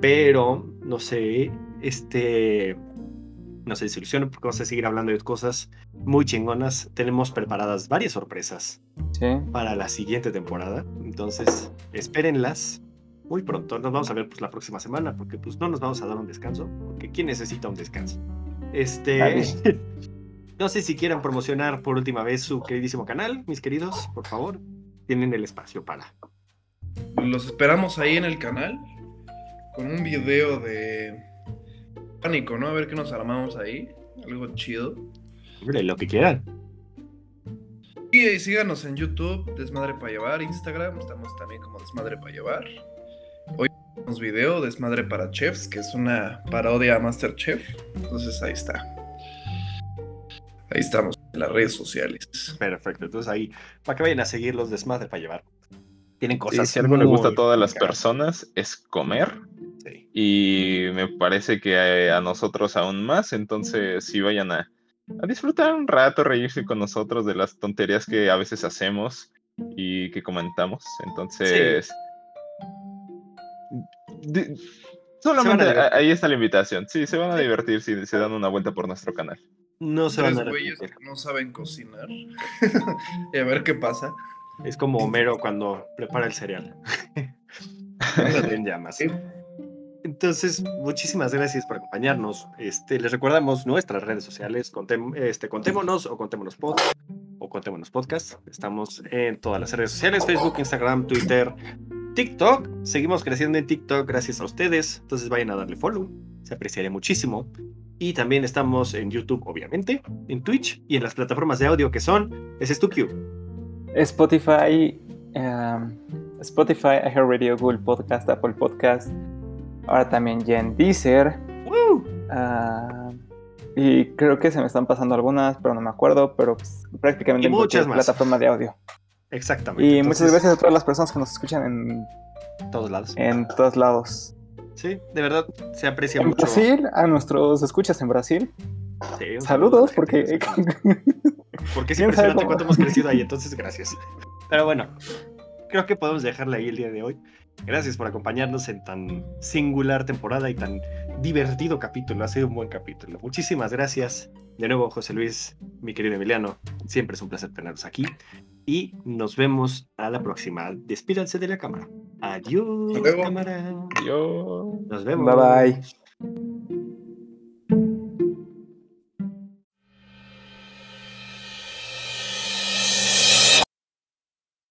Pero, no sé, este no se desilusionen porque vamos a seguir hablando de cosas muy chingonas. Tenemos preparadas varias sorpresas para la siguiente temporada. Entonces, espérenlas muy pronto. Nos vamos a ver pues la próxima semana porque pues no nos vamos a dar un descanso. Porque ¿quién necesita un descanso? Este... (laughs) no sé si quieran promocionar por última vez su queridísimo canal, mis queridos, por favor. Tienen el espacio para. Los esperamos ahí en el canal con un video de pánico, ¿no? A ver qué nos armamos ahí. Algo chido. Hombre, lo que quieran. Y síganos en YouTube, Desmadre para llevar, Instagram, estamos también como Desmadre para llevar. Video, Desmadre para Chefs, que es una parodia a Masterchef. Entonces ahí está. Ahí estamos en las redes sociales. Perfecto, entonces ahí, para que vayan a seguir los Desmadre para llevar. Tienen cosas. si algo le gusta a todas las personas es comer. Sí. Y me parece que a, a nosotros aún más. Entonces, si vayan a, a disfrutar un rato, reírse con nosotros de las tonterías que a veces hacemos y que comentamos. Entonces, di- solamente ahí está la invitación. Sí, se van a divertir si se dan una vuelta por nuestro canal. No se van a güeyes que no saben cocinar. (laughs) y a ver qué pasa. Es como Homero cuando prepara el cereal. (laughs) en llamas. Sí. Entonces, muchísimas gracias por acompañarnos. Este, les recordamos nuestras redes sociales, contem- este, contémonos o contémonos pod o contémonos podcast. Estamos en todas las redes sociales, Facebook, Instagram, Twitter, TikTok. Seguimos creciendo en TikTok gracias a ustedes. Entonces vayan a darle follow. Se apreciaría muchísimo. Y también estamos en YouTube, obviamente, en Twitch y en las plataformas de audio que son es Stuq. Spotify, um, Spotify, iHeartRadio, Google Podcast, Apple Podcast. Ahora también ya en Deezer. ¡Woo! ah, y creo que se me están pasando algunas, pero no me acuerdo. Pero pues, prácticamente Y en cualquier muchas más. plataforma de audio. Exactamente. Y Entonces, muchas gracias a todas las personas que nos escuchan en, Todos lados. en todos lados. Sí, de verdad se aprecia En mucho. Brasil, a nuestros escuchas en Brasil. Sí, Saludos, porque. (laughs) Porque es ¿Quién sabe impresionante cuánto hemos crecido ahí, entonces gracias. Pero bueno, creo que podemos dejarla ahí el día de hoy. Gracias por acompañarnos en tan singular temporada y tan divertido capítulo. Ha sido un buen capítulo. Muchísimas gracias. De nuevo, José Luis, mi querido Emiliano. Siempre es un placer tenerlos aquí. Y nos vemos a la próxima. Despídanse de la cámara. Adiós, Hasta luego. cámara. Yo. Nos vemos. Bye bye.